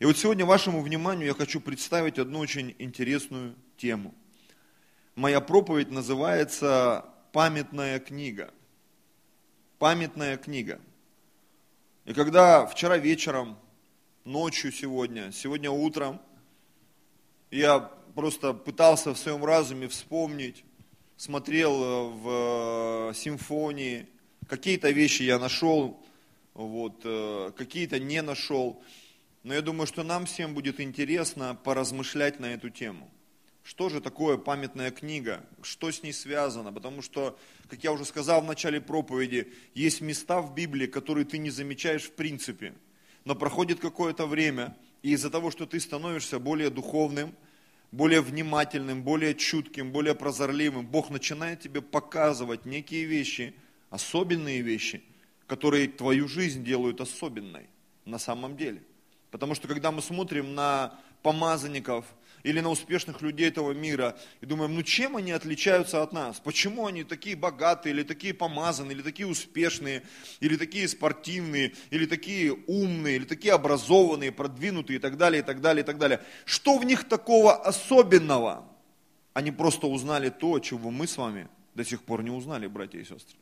И вот сегодня вашему вниманию я хочу представить одну очень интересную тему. Моя проповедь называется «Памятная книга». Памятная книга. И когда вчера вечером, ночью сегодня, сегодня утром, я просто пытался в своем разуме вспомнить, смотрел в симфонии, какие-то вещи я нашел, вот, э, какие-то не нашел. Но я думаю, что нам всем будет интересно поразмышлять на эту тему. Что же такое памятная книга? Что с ней связано? Потому что, как я уже сказал в начале проповеди, есть места в Библии, которые ты не замечаешь в принципе. Но проходит какое-то время, и из-за того, что ты становишься более духовным, более внимательным, более чутким, более прозорливым, Бог начинает тебе показывать некие вещи, особенные вещи, которые твою жизнь делают особенной на самом деле – Потому что когда мы смотрим на помазанников или на успешных людей этого мира и думаем, ну чем они отличаются от нас? Почему они такие богатые, или такие помазанные, или такие успешные, или такие спортивные, или такие умные, или такие образованные, продвинутые и так далее, и так далее, и так далее. Что в них такого особенного? Они просто узнали то, чего мы с вами до сих пор не узнали, братья и сестры.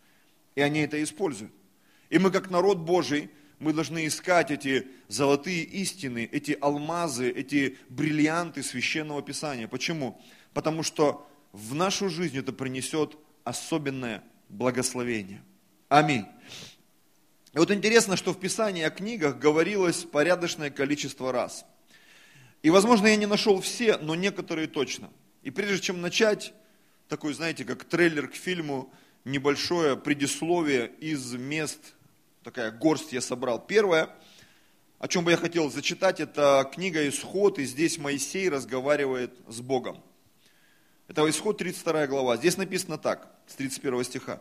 И они это используют. И мы как народ Божий – мы должны искать эти золотые истины, эти алмазы, эти бриллианты священного писания. Почему? Потому что в нашу жизнь это принесет особенное благословение. Аминь. И вот интересно, что в Писании о книгах говорилось порядочное количество раз. И, возможно, я не нашел все, но некоторые точно. И прежде чем начать, такой, знаете, как трейлер к фильму, небольшое предисловие из мест такая горсть я собрал. Первое, о чем бы я хотел зачитать, это книга «Исход», и здесь Моисей разговаривает с Богом. Это Исход 32 глава. Здесь написано так, с 31 стиха.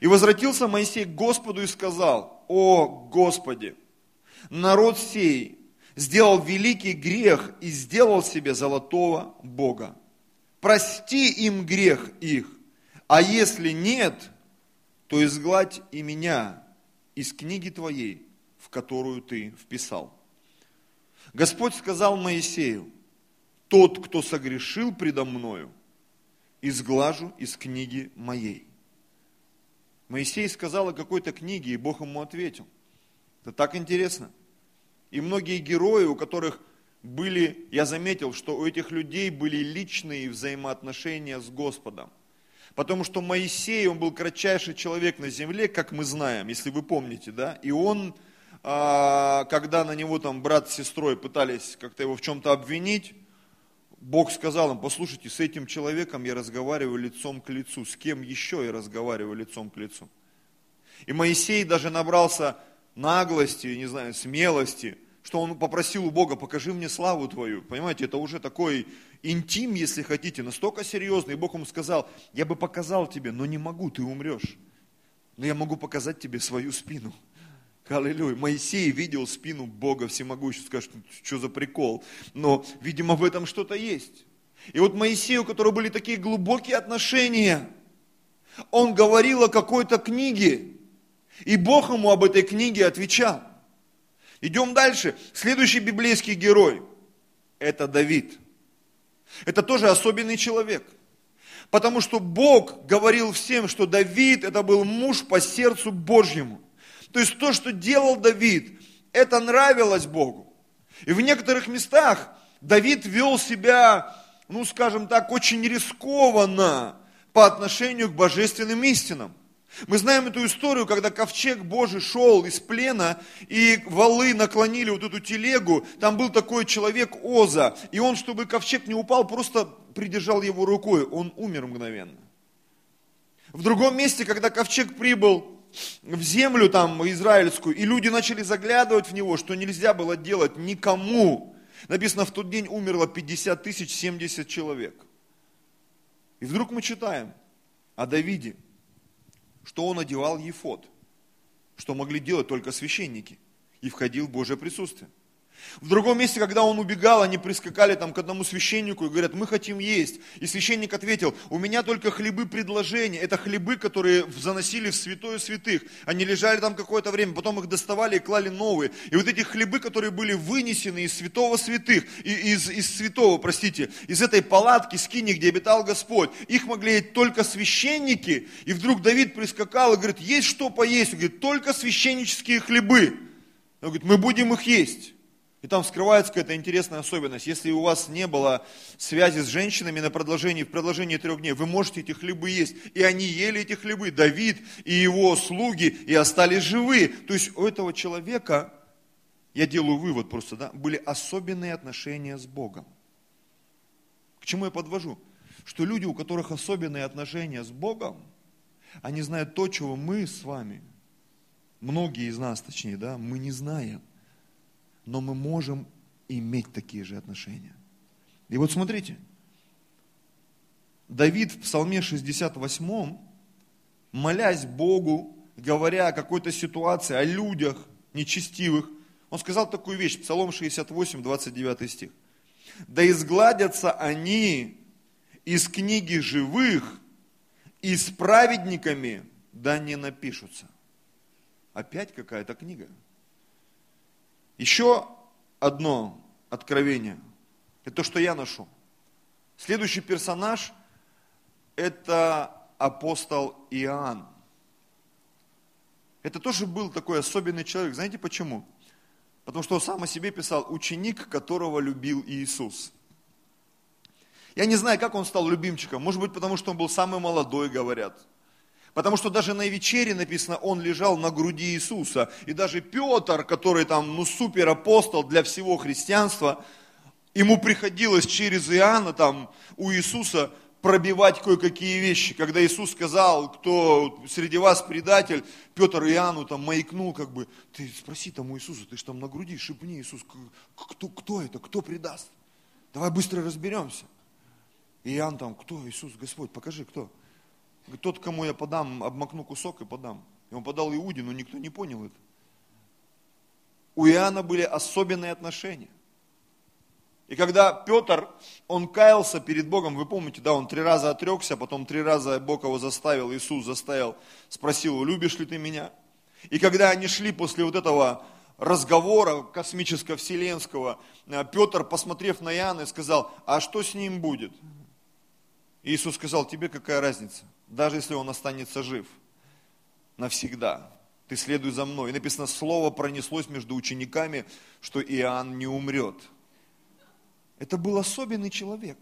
«И возвратился Моисей к Господу и сказал, «О Господи, народ сей сделал великий грех и сделал себе золотого Бога. Прости им грех их, а если нет, то изгладь и меня, из книги твоей, в которую ты вписал. Господь сказал Моисею, тот, кто согрешил предо мною, изглажу из книги моей. Моисей сказал о какой-то книге, и Бог ему ответил. Это так интересно. И многие герои, у которых были, я заметил, что у этих людей были личные взаимоотношения с Господом. Потому что Моисей, он был кратчайший человек на земле, как мы знаем, если вы помните, да, и он, а, когда на него там брат с сестрой пытались как-то его в чем-то обвинить, Бог сказал им, послушайте, с этим человеком я разговариваю лицом к лицу, с кем еще я разговариваю лицом к лицу. И Моисей даже набрался наглости, не знаю, смелости, что он попросил у Бога, покажи мне славу твою. Понимаете, это уже такой интим, если хотите, настолько серьезный. И Бог ему сказал, я бы показал тебе, но не могу, ты умрешь. Но я могу показать тебе свою спину. Аллилуйя. Моисей видел спину Бога всемогущего, скажет, что за прикол. Но, видимо, в этом что-то есть. И вот Моисею, у которого были такие глубокие отношения, он говорил о какой-то книге. И Бог ему об этой книге отвечал. Идем дальше. Следующий библейский герой – это Давид – это тоже особенный человек. Потому что Бог говорил всем, что Давид это был муж по сердцу Божьему. То есть то, что делал Давид, это нравилось Богу. И в некоторых местах Давид вел себя, ну скажем так, очень рискованно по отношению к божественным истинам. Мы знаем эту историю, когда ковчег Божий шел из плена, и валы наклонили вот эту телегу, там был такой человек Оза, и он, чтобы ковчег не упал, просто придержал его рукой, он умер мгновенно. В другом месте, когда ковчег прибыл в землю там израильскую, и люди начали заглядывать в него, что нельзя было делать никому, написано, в тот день умерло 50 тысяч 70 человек. И вдруг мы читаем о Давиде – что он одевал ефод, что могли делать только священники, и входил в Божье присутствие. В другом месте, когда он убегал, они прискакали там к одному священнику и говорят, мы хотим есть. И священник ответил, у меня только хлебы предложения. Это хлебы, которые заносили в святое святых. Они лежали там какое-то время, потом их доставали и клали новые. И вот эти хлебы, которые были вынесены из святого святых, из, из святого, простите, из этой палатки, скини, где обитал Господь, их могли есть только священники. И вдруг Давид прискакал и говорит, есть что поесть. Он говорит, только священнические хлебы. Он говорит, мы будем их есть. И там скрывается какая-то интересная особенность. Если у вас не было связи с женщинами на продолжении, в продолжении трех дней, вы можете эти хлебы есть. И они ели эти хлебы, Давид и его слуги, и остались живы. То есть у этого человека, я делаю вывод просто, да, были особенные отношения с Богом. К чему я подвожу? Что люди, у которых особенные отношения с Богом, они знают то, чего мы с вами, многие из нас точнее, да, мы не знаем – но мы можем иметь такие же отношения. И вот смотрите, Давид в Псалме 68, молясь Богу, говоря о какой-то ситуации, о людях нечестивых, он сказал такую вещь, Псалом 68, 29 стих. «Да изгладятся они из книги живых, и с праведниками да не напишутся». Опять какая-то книга. Еще одно откровение. Это то, что я ношу. Следующий персонаж – это апостол Иоанн. Это тоже был такой особенный человек. Знаете почему? Потому что он сам о себе писал, ученик, которого любил Иисус. Я не знаю, как он стал любимчиком. Может быть, потому что он был самый молодой, говорят. Потому что даже на вечере написано, он лежал на груди Иисуса. И даже Петр, который там, ну, супер апостол для всего христианства, ему приходилось через Иоанна там у Иисуса пробивать кое-какие вещи. Когда Иисус сказал, кто среди вас предатель, Петр Иоанну там маякнул, как бы, ты спроси там у Иисуса, ты же там на груди, шипни, Иисус, кто, кто это, кто предаст? Давай быстро разберемся. И Иоанн там, кто Иисус, Господь, покажи, кто? Тот, кому я подам, обмакну кусок и подам. И он подал Иуде, но никто не понял это. У Иоанна были особенные отношения. И когда Петр, он каялся перед Богом, вы помните, да, он три раза отрекся, потом три раза Бог его заставил, Иисус заставил, спросил, любишь ли ты меня? И когда они шли после вот этого разговора космическо-вселенского, э, Петр, посмотрев на Иоанна, сказал, а что с ним будет? Иисус сказал, тебе какая разница? Даже если он останется жив навсегда. Ты следуй за мной. И написано, слово пронеслось между учениками, что Иоанн не умрет. Это был особенный человек.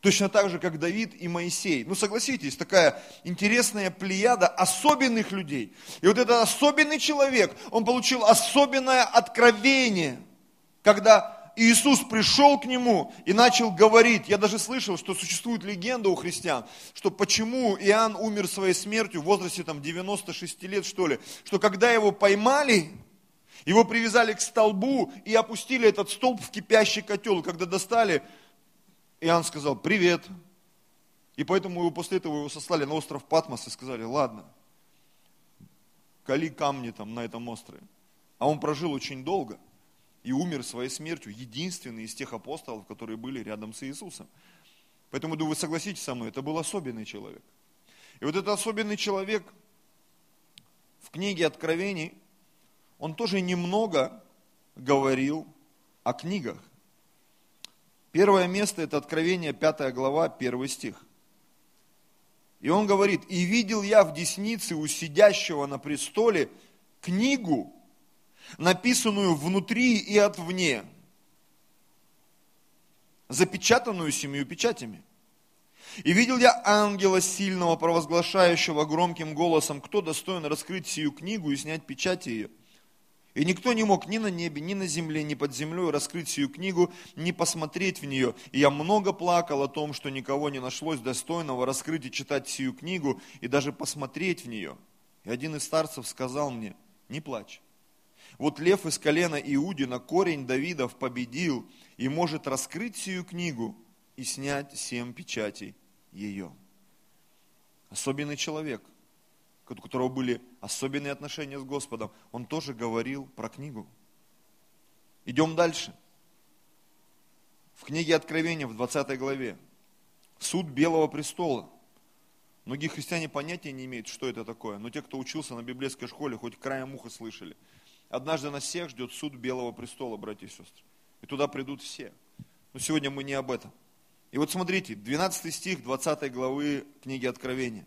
Точно так же, как Давид и Моисей. Ну, согласитесь, такая интересная плеяда особенных людей. И вот этот особенный человек, он получил особенное откровение, когда Иисус пришел к нему и начал говорить. Я даже слышал, что существует легенда у христиан, что почему Иоанн умер своей смертью в возрасте там 96 лет, что ли, что когда его поймали, его привязали к столбу и опустили этот столб в кипящий котел. Когда достали, Иоанн сказал, привет. И поэтому его после этого его сослали на остров Патмос и сказали, ладно, кали камни там на этом острове. А он прожил очень долго – и умер своей смертью, единственный из тех апостолов, которые были рядом с Иисусом. Поэтому, думаю, вы согласитесь со мной, это был особенный человек. И вот этот особенный человек в книге Откровений, он тоже немного говорил о книгах. Первое место – это Откровение, 5 глава, 1 стих. И он говорит, «И видел я в деснице у сидящего на престоле книгу, написанную внутри и отвне, запечатанную семью печатями. И видел я ангела сильного, провозглашающего громким голосом, кто достоин раскрыть сию книгу и снять печати ее. И никто не мог ни на небе, ни на земле, ни под землей раскрыть сию книгу, ни посмотреть в нее. И я много плакал о том, что никого не нашлось достойного раскрыть и читать сию книгу, и даже посмотреть в нее. И один из старцев сказал мне, не плачь. Вот лев из колена Иудина, корень Давидов, победил и может раскрыть сию книгу и снять семь печатей ее. Особенный человек, у которого были особенные отношения с Господом, он тоже говорил про книгу. Идем дальше. В книге Откровения, в 20 главе, суд Белого престола. Многие христиане понятия не имеют, что это такое, но те, кто учился на библейской школе, хоть краем уха слышали. Однажды нас всех ждет суд Белого престола, братья и сестры. И туда придут все. Но сегодня мы не об этом. И вот смотрите, 12 стих 20 главы книги Откровения.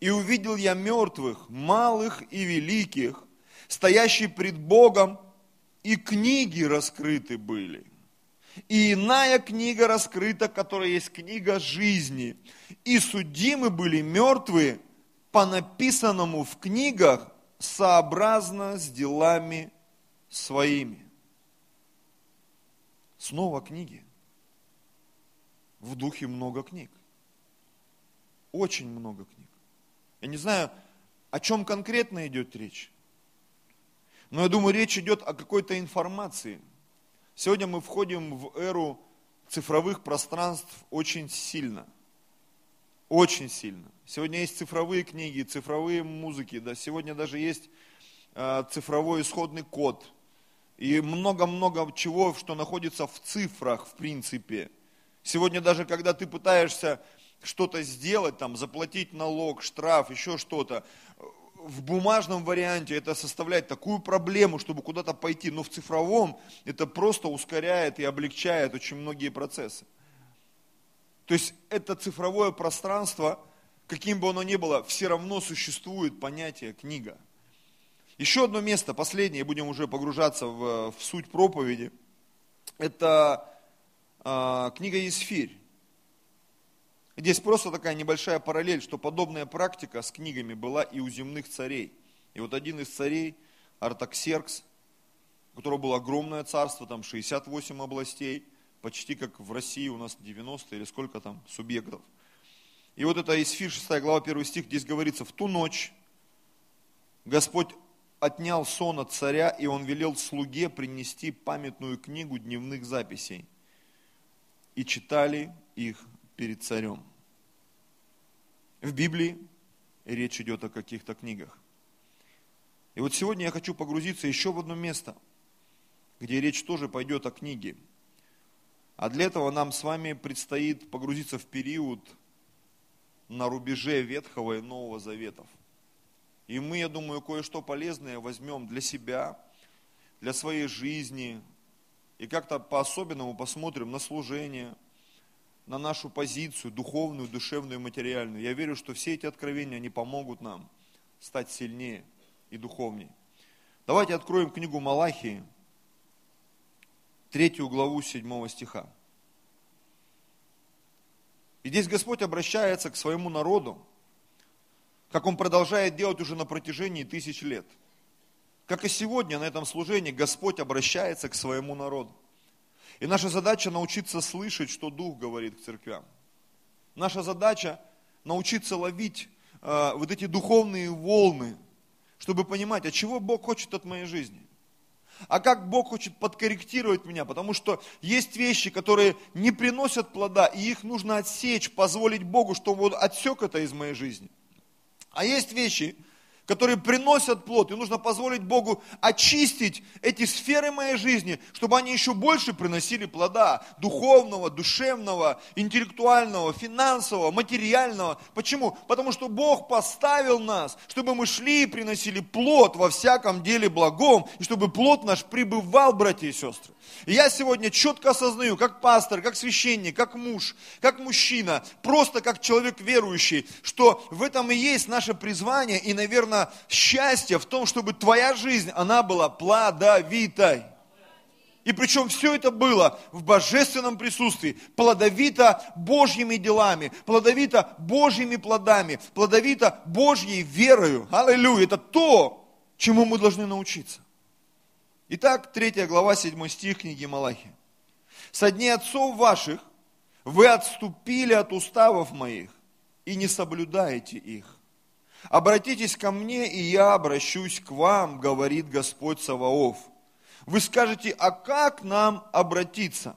«И увидел я мертвых, малых и великих, стоящие пред Богом, и книги раскрыты были. И иная книга раскрыта, которая есть книга жизни. И судимы были мертвые по написанному в книгах сообразно с делами своими. Снова книги. В духе много книг. Очень много книг. Я не знаю, о чем конкретно идет речь. Но я думаю, речь идет о какой-то информации – Сегодня мы входим в эру цифровых пространств очень сильно. Очень сильно. Сегодня есть цифровые книги, цифровые музыки, да, сегодня даже есть э, цифровой исходный код. И много-много чего, что находится в цифрах, в принципе. Сегодня даже, когда ты пытаешься что-то сделать, там, заплатить налог, штраф, еще что-то, в бумажном варианте это составляет такую проблему, чтобы куда-то пойти, но в цифровом это просто ускоряет и облегчает очень многие процессы. То есть это цифровое пространство, каким бы оно ни было, все равно существует понятие книга. Еще одно место, последнее, будем уже погружаться в, в суть проповеди, это э, книга Исфирь. Здесь просто такая небольшая параллель, что подобная практика с книгами была и у земных царей. И вот один из царей, Артаксеркс, у которого было огромное царство, там 68 областей, почти как в России у нас 90 или сколько там субъектов. И вот это Исфир 6 глава 1 стих, здесь говорится, в ту ночь Господь отнял сон от царя, и он велел слуге принести памятную книгу дневных записей. И читали их перед царем. В Библии речь идет о каких-то книгах. И вот сегодня я хочу погрузиться еще в одно место, где речь тоже пойдет о книге. А для этого нам с вами предстоит погрузиться в период на рубеже Ветхого и Нового Заветов. И мы, я думаю, кое-что полезное возьмем для себя, для своей жизни, и как-то по-особенному посмотрим на служение – на нашу позицию духовную, душевную, материальную. Я верю, что все эти откровения, они помогут нам стать сильнее и духовнее. Давайте откроем книгу Малахии, третью главу седьмого стиха. И здесь Господь обращается к своему народу, как Он продолжает делать уже на протяжении тысяч лет. Как и сегодня на этом служении Господь обращается к своему народу. И наша задача научиться слышать, что Дух говорит к церквям. Наша задача научиться ловить э, вот эти духовные волны, чтобы понимать, а чего Бог хочет от моей жизни. А как Бог хочет подкорректировать меня, потому что есть вещи, которые не приносят плода, и их нужно отсечь, позволить Богу, чтобы Он отсек это из моей жизни. А есть вещи, которые приносят плод. И нужно позволить Богу очистить эти сферы моей жизни, чтобы они еще больше приносили плода духовного, душевного, интеллектуального, финансового, материального. Почему? Потому что Бог поставил нас, чтобы мы шли и приносили плод во всяком деле благом, и чтобы плод наш пребывал, братья и сестры. И я сегодня четко осознаю, как пастор, как священник, как муж, как мужчина, просто как человек верующий, что в этом и есть наше призвание и, наверное, счастье в том, чтобы твоя жизнь, она была плодовитой. И причем все это было в божественном присутствии, плодовито Божьими делами, плодовито Божьими плодами, плодовито Божьей верою. Аллилуйя! Это то, чему мы должны научиться. Итак, 3 глава, 7 стих книги Малахи. «Со дней отцов ваших вы отступили от уставов моих и не соблюдаете их. Обратитесь ко мне, и я обращусь к вам, говорит Господь Саваоф. Вы скажете, а как нам обратиться?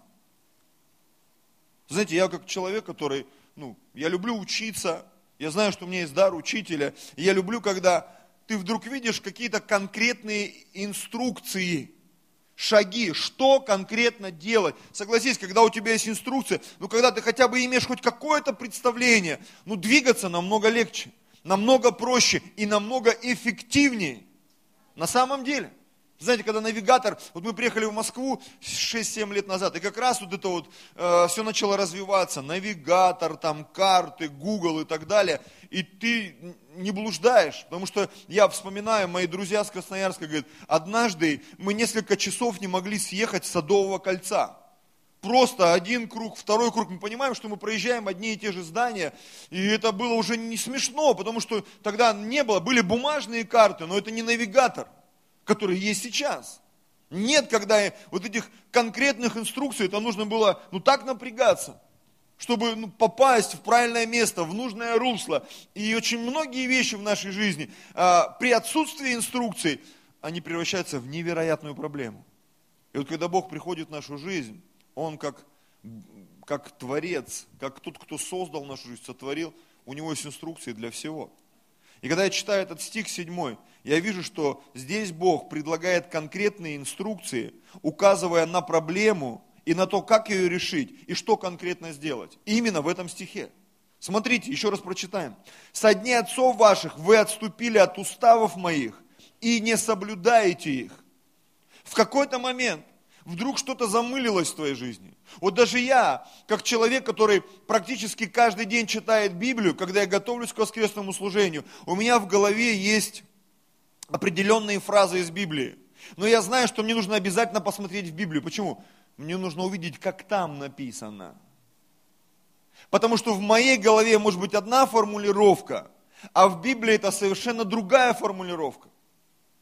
Знаете, я как человек, который, ну, я люблю учиться, я знаю, что у меня есть дар учителя, и я люблю, когда ты вдруг видишь какие-то конкретные инструкции, шаги, что конкретно делать. Согласись, когда у тебя есть инструкция, ну когда ты хотя бы имеешь хоть какое-то представление, ну двигаться намного легче, намного проще и намного эффективнее. На самом деле. Знаете, когда навигатор, вот мы приехали в Москву 6-7 лет назад, и как раз вот это вот э, все начало развиваться, навигатор, там карты, Google и так далее, и ты не блуждаешь, потому что я вспоминаю, мои друзья с Красноярска говорят, однажды мы несколько часов не могли съехать с Садового кольца. Просто один круг, второй круг. Мы понимаем, что мы проезжаем одни и те же здания. И это было уже не смешно, потому что тогда не было. Были бумажные карты, но это не навигатор которые есть сейчас. Нет, когда вот этих конкретных инструкций, это нужно было ну так напрягаться, чтобы ну, попасть в правильное место, в нужное русло. И очень многие вещи в нашей жизни а, при отсутствии инструкций, они превращаются в невероятную проблему. И вот когда Бог приходит в нашу жизнь, Он как, как творец, как тот, кто создал нашу жизнь, сотворил, у Него есть инструкции для всего. И когда я читаю этот стих 7, я вижу, что здесь Бог предлагает конкретные инструкции, указывая на проблему и на то, как ее решить и что конкретно сделать. Именно в этом стихе. Смотрите, еще раз прочитаем. «Со дней отцов ваших вы отступили от уставов моих и не соблюдаете их». В какой-то момент вдруг что-то замылилось в твоей жизни. Вот даже я, как человек, который практически каждый день читает Библию, когда я готовлюсь к воскресному служению, у меня в голове есть определенные фразы из Библии. Но я знаю, что мне нужно обязательно посмотреть в Библию. Почему? Мне нужно увидеть, как там написано. Потому что в моей голове может быть одна формулировка, а в Библии это совершенно другая формулировка.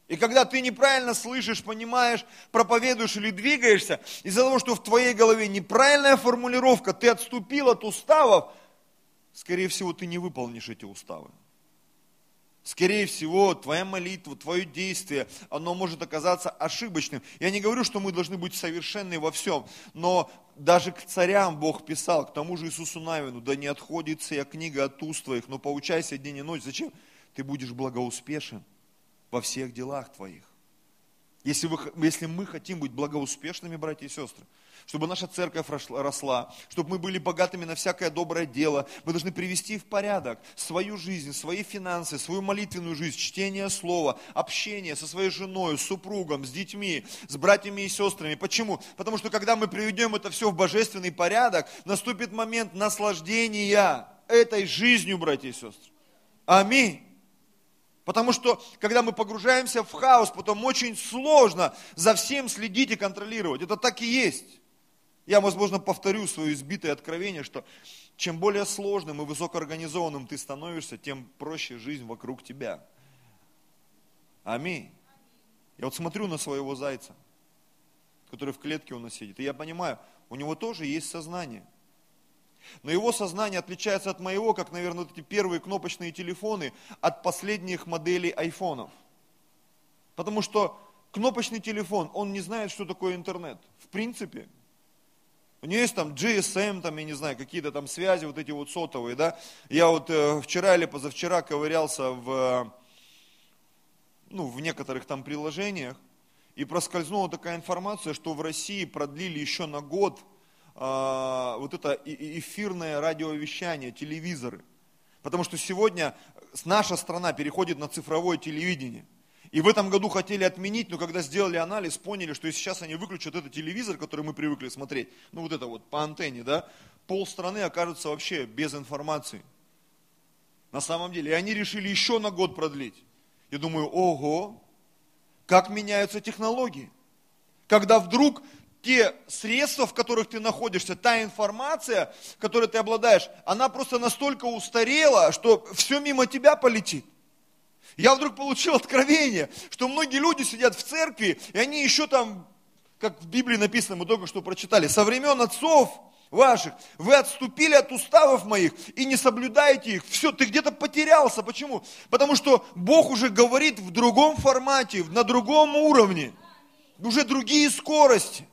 И когда ты неправильно слышишь, понимаешь, проповедуешь или двигаешься, из-за того, что в твоей голове неправильная формулировка, ты отступил от уставов, скорее всего, ты не выполнишь эти уставы. Скорее всего, твоя молитва, твое действие, оно может оказаться ошибочным. Я не говорю, что мы должны быть совершенны во всем, но даже к царям Бог писал, к тому же Иисусу Навину, да не отходит сия книга от уст твоих, но поучайся день и ночь. Зачем? Ты будешь благоуспешен во всех делах твоих. Если, вы, если мы хотим быть благоуспешными, братья и сестры, чтобы наша церковь росла, чтобы мы были богатыми на всякое доброе дело, мы должны привести в порядок свою жизнь, свои финансы, свою молитвенную жизнь, чтение слова, общение со своей женой, с супругом, с детьми, с братьями и сестрами. Почему? Потому что когда мы приведем это все в божественный порядок, наступит момент наслаждения этой жизнью, братья и сестры. Аминь. Потому что, когда мы погружаемся в хаос, потом очень сложно за всем следить и контролировать. Это так и есть. Я, возможно, повторю свое избитое откровение, что чем более сложным и высокоорганизованным ты становишься, тем проще жизнь вокруг тебя. Аминь. Я вот смотрю на своего зайца, который в клетке у нас сидит, и я понимаю, у него тоже есть сознание – но его сознание отличается от моего, как, наверное, вот эти первые кнопочные телефоны, от последних моделей айфонов. Потому что кнопочный телефон, он не знает, что такое интернет. В принципе. У него есть там GSM, там, я не знаю, какие-то там связи, вот эти вот сотовые, да. Я вот э, вчера или позавчера ковырялся в, ну, в некоторых там приложениях, и проскользнула такая информация, что в России продлили еще на год вот это эфирное радиовещание, телевизоры. Потому что сегодня наша страна переходит на цифровое телевидение. И в этом году хотели отменить, но когда сделали анализ, поняли, что если сейчас они выключат этот телевизор, который мы привыкли смотреть, ну вот это вот по антенне, да, пол страны окажется вообще без информации. На самом деле. И они решили еще на год продлить. Я думаю, ого, как меняются технологии. Когда вдруг те средства, в которых ты находишься, та информация, которой ты обладаешь, она просто настолько устарела, что все мимо тебя полетит. Я вдруг получил откровение, что многие люди сидят в церкви, и они еще там, как в Библии написано, мы только что прочитали, со времен отцов ваших, вы отступили от уставов моих и не соблюдаете их. Все, ты где-то потерялся. Почему? Потому что Бог уже говорит в другом формате, на другом уровне, уже другие скорости.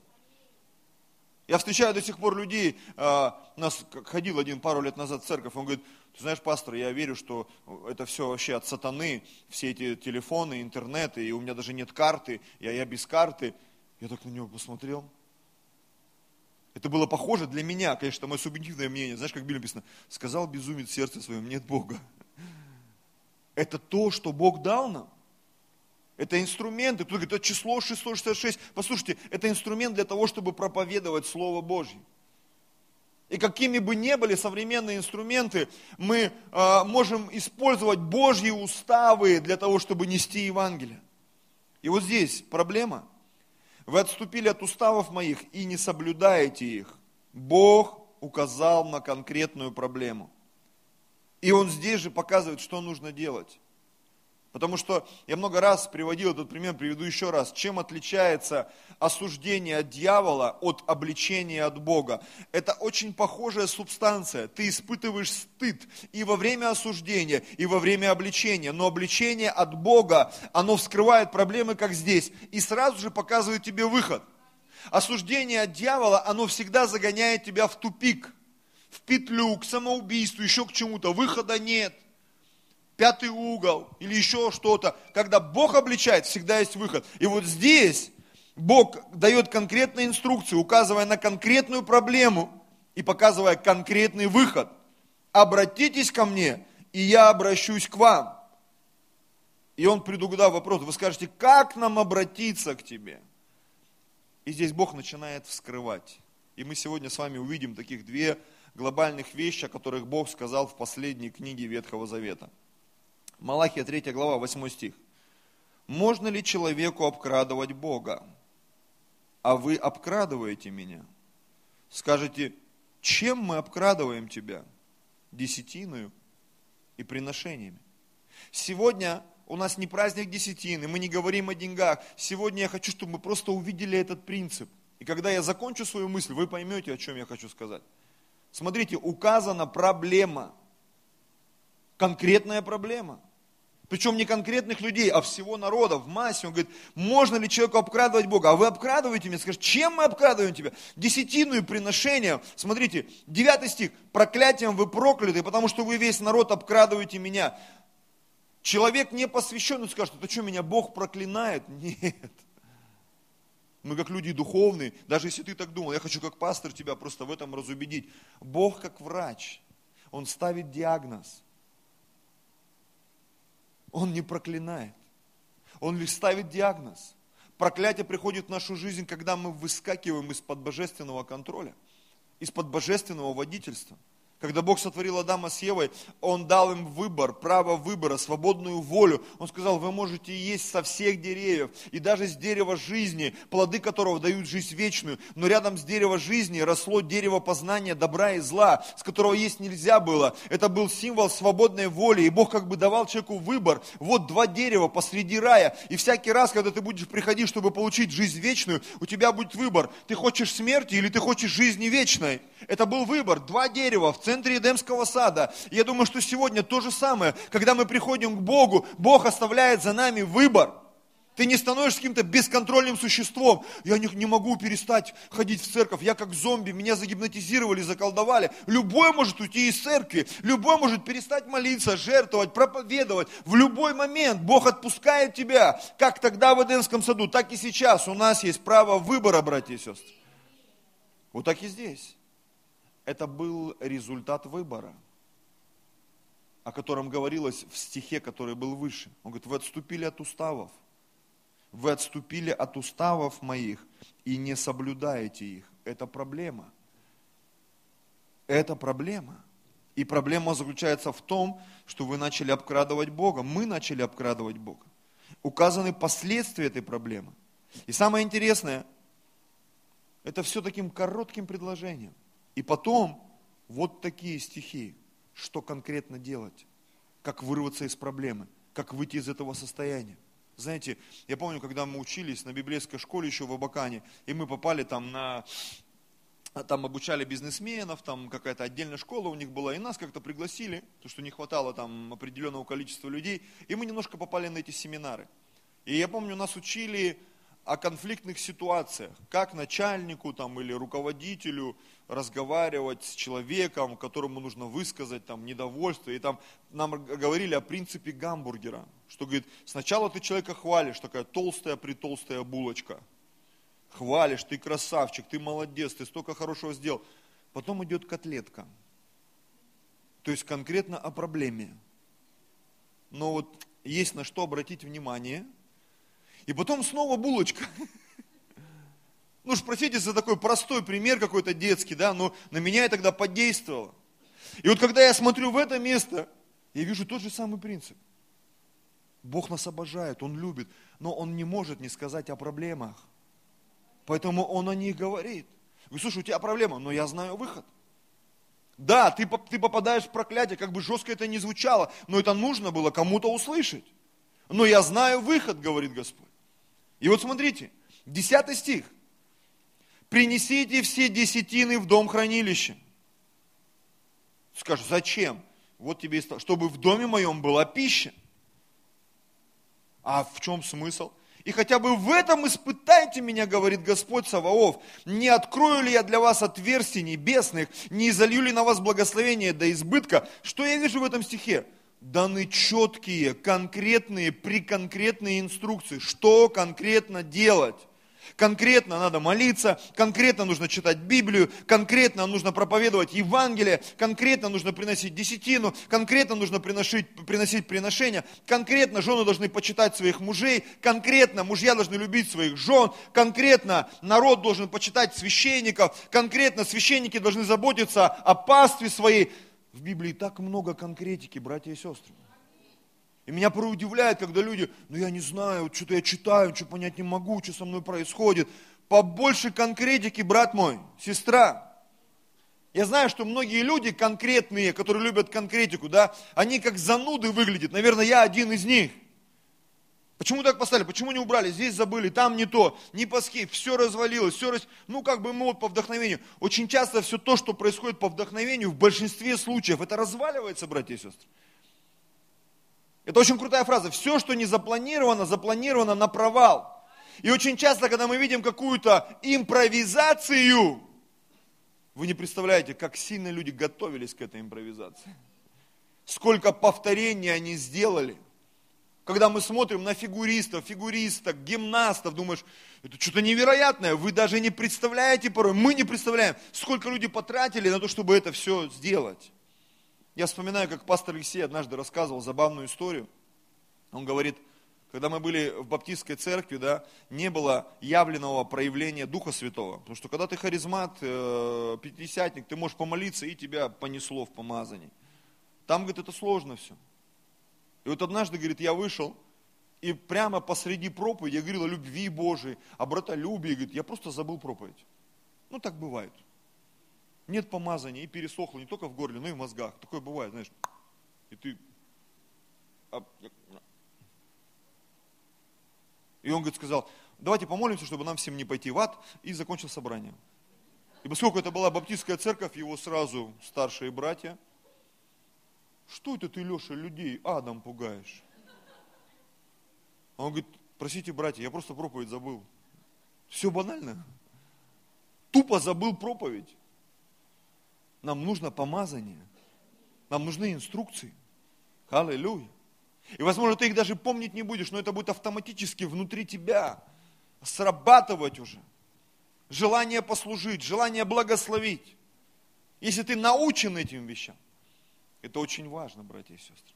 Я встречаю до сих пор людей, а, у нас ходил один пару лет назад в церковь, он говорит, ты знаешь, пастор, я верю, что это все вообще от сатаны, все эти телефоны, интернет, и у меня даже нет карты, я, я без карты. Я так на него посмотрел. Это было похоже для меня, конечно, мое субъективное мнение. Знаешь, как в Библии написано, сказал безумец сердце своем, нет Бога. Это то, что Бог дал нам. Это инструменты. Кто говорит, это число 666. Послушайте, это инструмент для того, чтобы проповедовать Слово Божье. И какими бы ни были современные инструменты, мы э, можем использовать Божьи уставы для того, чтобы нести Евангелие. И вот здесь проблема. Вы отступили от уставов моих и не соблюдаете их. Бог указал на конкретную проблему. И Он здесь же показывает, что нужно делать. Потому что я много раз приводил этот пример, приведу еще раз. Чем отличается осуждение от дьявола от обличения от Бога? Это очень похожая субстанция. Ты испытываешь стыд и во время осуждения, и во время обличения. Но обличение от Бога, оно вскрывает проблемы, как здесь, и сразу же показывает тебе выход. Осуждение от дьявола, оно всегда загоняет тебя в тупик, в петлю, к самоубийству, еще к чему-то. Выхода нет пятый угол или еще что-то. Когда Бог обличает, всегда есть выход. И вот здесь Бог дает конкретные инструкции, указывая на конкретную проблему и показывая конкретный выход. Обратитесь ко мне, и я обращусь к вам. И он предугадал вопрос, вы скажете, как нам обратиться к тебе? И здесь Бог начинает вскрывать. И мы сегодня с вами увидим таких две глобальных вещи, о которых Бог сказал в последней книге Ветхого Завета – Малахия 3 глава, 8 стих. Можно ли человеку обкрадывать Бога? А вы обкрадываете меня. Скажете, чем мы обкрадываем тебя? Десятиную и приношениями. Сегодня у нас не праздник десятины, мы не говорим о деньгах. Сегодня я хочу, чтобы мы просто увидели этот принцип. И когда я закончу свою мысль, вы поймете, о чем я хочу сказать. Смотрите, указана проблема. Конкретная проблема. Причем не конкретных людей, а всего народа, в массе. Он говорит, можно ли человеку обкрадывать Бога? А вы обкрадываете меня? Скажешь, чем мы обкрадываем тебя? Десятину приношение. Смотрите, 9 стих. Проклятием вы прокляты, потому что вы весь народ обкрадываете меня. Человек не посвященный скажет, это что, меня Бог проклинает? Нет. Мы как люди духовные, даже если ты так думал, я хочу как пастор тебя просто в этом разубедить. Бог как врач, Он ставит диагноз – он не проклинает. Он лишь ставит диагноз. Проклятие приходит в нашу жизнь, когда мы выскакиваем из-под божественного контроля, из-под божественного водительства – когда Бог сотворил Адама с Евой, Он дал им выбор, право выбора, свободную волю. Он сказал, вы можете есть со всех деревьев, и даже с дерева жизни, плоды которого дают жизнь вечную. Но рядом с деревом жизни росло дерево познания добра и зла, с которого есть нельзя было. Это был символ свободной воли, и Бог как бы давал человеку выбор. Вот два дерева посреди рая, и всякий раз, когда ты будешь приходить, чтобы получить жизнь вечную, у тебя будет выбор. Ты хочешь смерти или ты хочешь жизни вечной? Это был выбор. Два дерева в центре центре Эдемского сада. я думаю, что сегодня то же самое. Когда мы приходим к Богу, Бог оставляет за нами выбор. Ты не становишься каким-то бесконтрольным существом. Я не, не могу перестать ходить в церковь. Я как зомби, меня загипнотизировали, заколдовали. Любой может уйти из церкви. Любой может перестать молиться, жертвовать, проповедовать. В любой момент Бог отпускает тебя. Как тогда в Эдемском саду, так и сейчас. У нас есть право выбора, братья и сестры. Вот так и здесь это был результат выбора, о котором говорилось в стихе, который был выше. Он говорит, вы отступили от уставов, вы отступили от уставов моих и не соблюдаете их. Это проблема. Это проблема. И проблема заключается в том, что вы начали обкрадывать Бога, мы начали обкрадывать Бога. Указаны последствия этой проблемы. И самое интересное, это все таким коротким предложением. И потом вот такие стихи, что конкретно делать, как вырваться из проблемы, как выйти из этого состояния. Знаете, я помню, когда мы учились на библейской школе еще в Абакане, и мы попали там на, там обучали бизнесменов, там какая-то отдельная школа у них была, и нас как-то пригласили, потому что не хватало там определенного количества людей, и мы немножко попали на эти семинары. И я помню, нас учили о конфликтных ситуациях, как начальнику там, или руководителю разговаривать с человеком, которому нужно высказать там, недовольство. И там нам говорили о принципе гамбургера, что говорит, сначала ты человека хвалишь, такая толстая притолстая булочка. хвалишь, ты красавчик, ты молодец, ты столько хорошего сделал. Потом идет котлетка. То есть конкретно о проблеме. Но вот есть на что обратить внимание. И потом снова булочка. Ну уж простите за такой простой пример какой-то детский, да, но на меня это тогда подействовало. И вот когда я смотрю в это место, я вижу тот же самый принцип. Бог нас обожает, Он любит, но Он не может не сказать о проблемах. Поэтому Он о них говорит. Вы слушай, у тебя проблема, но я знаю выход. Да, ты, ты попадаешь в проклятие, как бы жестко это ни звучало, но это нужно было кому-то услышать. Но я знаю выход, говорит Господь. И вот смотрите, 10 стих. Принесите все десятины в дом хранилища. Скажешь, зачем? Вот тебе, чтобы в доме моем была пища. А в чем смысл? И хотя бы в этом испытайте меня, говорит Господь Саваоф. Не открою ли я для вас отверстий небесных, не изолью ли на вас благословение до избытка? Что я вижу в этом стихе? Даны четкие, конкретные, приконкретные инструкции, что конкретно делать. Конкретно надо молиться, конкретно нужно читать Библию, конкретно нужно проповедовать Евангелие, конкретно нужно приносить десятину, конкретно нужно приносить, приносить приношения, конкретно жены должны почитать своих мужей, конкретно мужья должны любить своих жен, конкретно народ должен почитать священников, конкретно священники должны заботиться о пастве своей. В Библии так много конкретики, братья и сестры. И меня порой удивляет, когда люди, ну я не знаю, что-то я читаю, что понять не могу, что со мной происходит. Побольше конкретики, брат мой, сестра. Я знаю, что многие люди конкретные, которые любят конкретику, да, они как зануды выглядят. Наверное, я один из них. Почему так поставили? Почему не убрали? Здесь забыли, там не то, не паски, все развалилось, все раз... Ну, как бы мы вот по вдохновению. Очень часто все то, что происходит по вдохновению, в большинстве случаев, это разваливается, братья и сестры. Это очень крутая фраза. Все, что не запланировано, запланировано на провал. И очень часто, когда мы видим какую-то импровизацию, вы не представляете, как сильно люди готовились к этой импровизации. Сколько повторений они сделали. Когда мы смотрим на фигуристов, фигуристок, гимнастов, думаешь, это что-то невероятное. Вы даже не представляете порой, мы не представляем, сколько люди потратили на то, чтобы это все сделать. Я вспоминаю, как пастор Алексей однажды рассказывал забавную историю. Он говорит, когда мы были в баптистской церкви, да, не было явленного проявления Духа Святого. Потому что когда ты харизмат, э, пятидесятник, ты можешь помолиться, и тебя понесло в помазании. Там, говорит, это сложно все. И вот однажды, говорит, я вышел, и прямо посреди проповеди я говорил о любви Божией, о братолюбии, говорит, я просто забыл проповедь. Ну, так бывает нет помазания и пересохло не только в горле, но и в мозгах. Такое бывает, знаешь. И ты... И он, говорит, сказал, давайте помолимся, чтобы нам всем не пойти в ад, и закончил собрание. И поскольку это была баптистская церковь, его сразу старшие братья, что это ты, Леша, людей адом пугаешь? А он говорит, простите, братья, я просто проповедь забыл. Все банально. Тупо забыл проповедь. Нам нужно помазание. Нам нужны инструкции. Аллилуйя. И, возможно, ты их даже помнить не будешь, но это будет автоматически внутри тебя срабатывать уже. Желание послужить, желание благословить. Если ты научен этим вещам. Это очень важно, братья и сестры.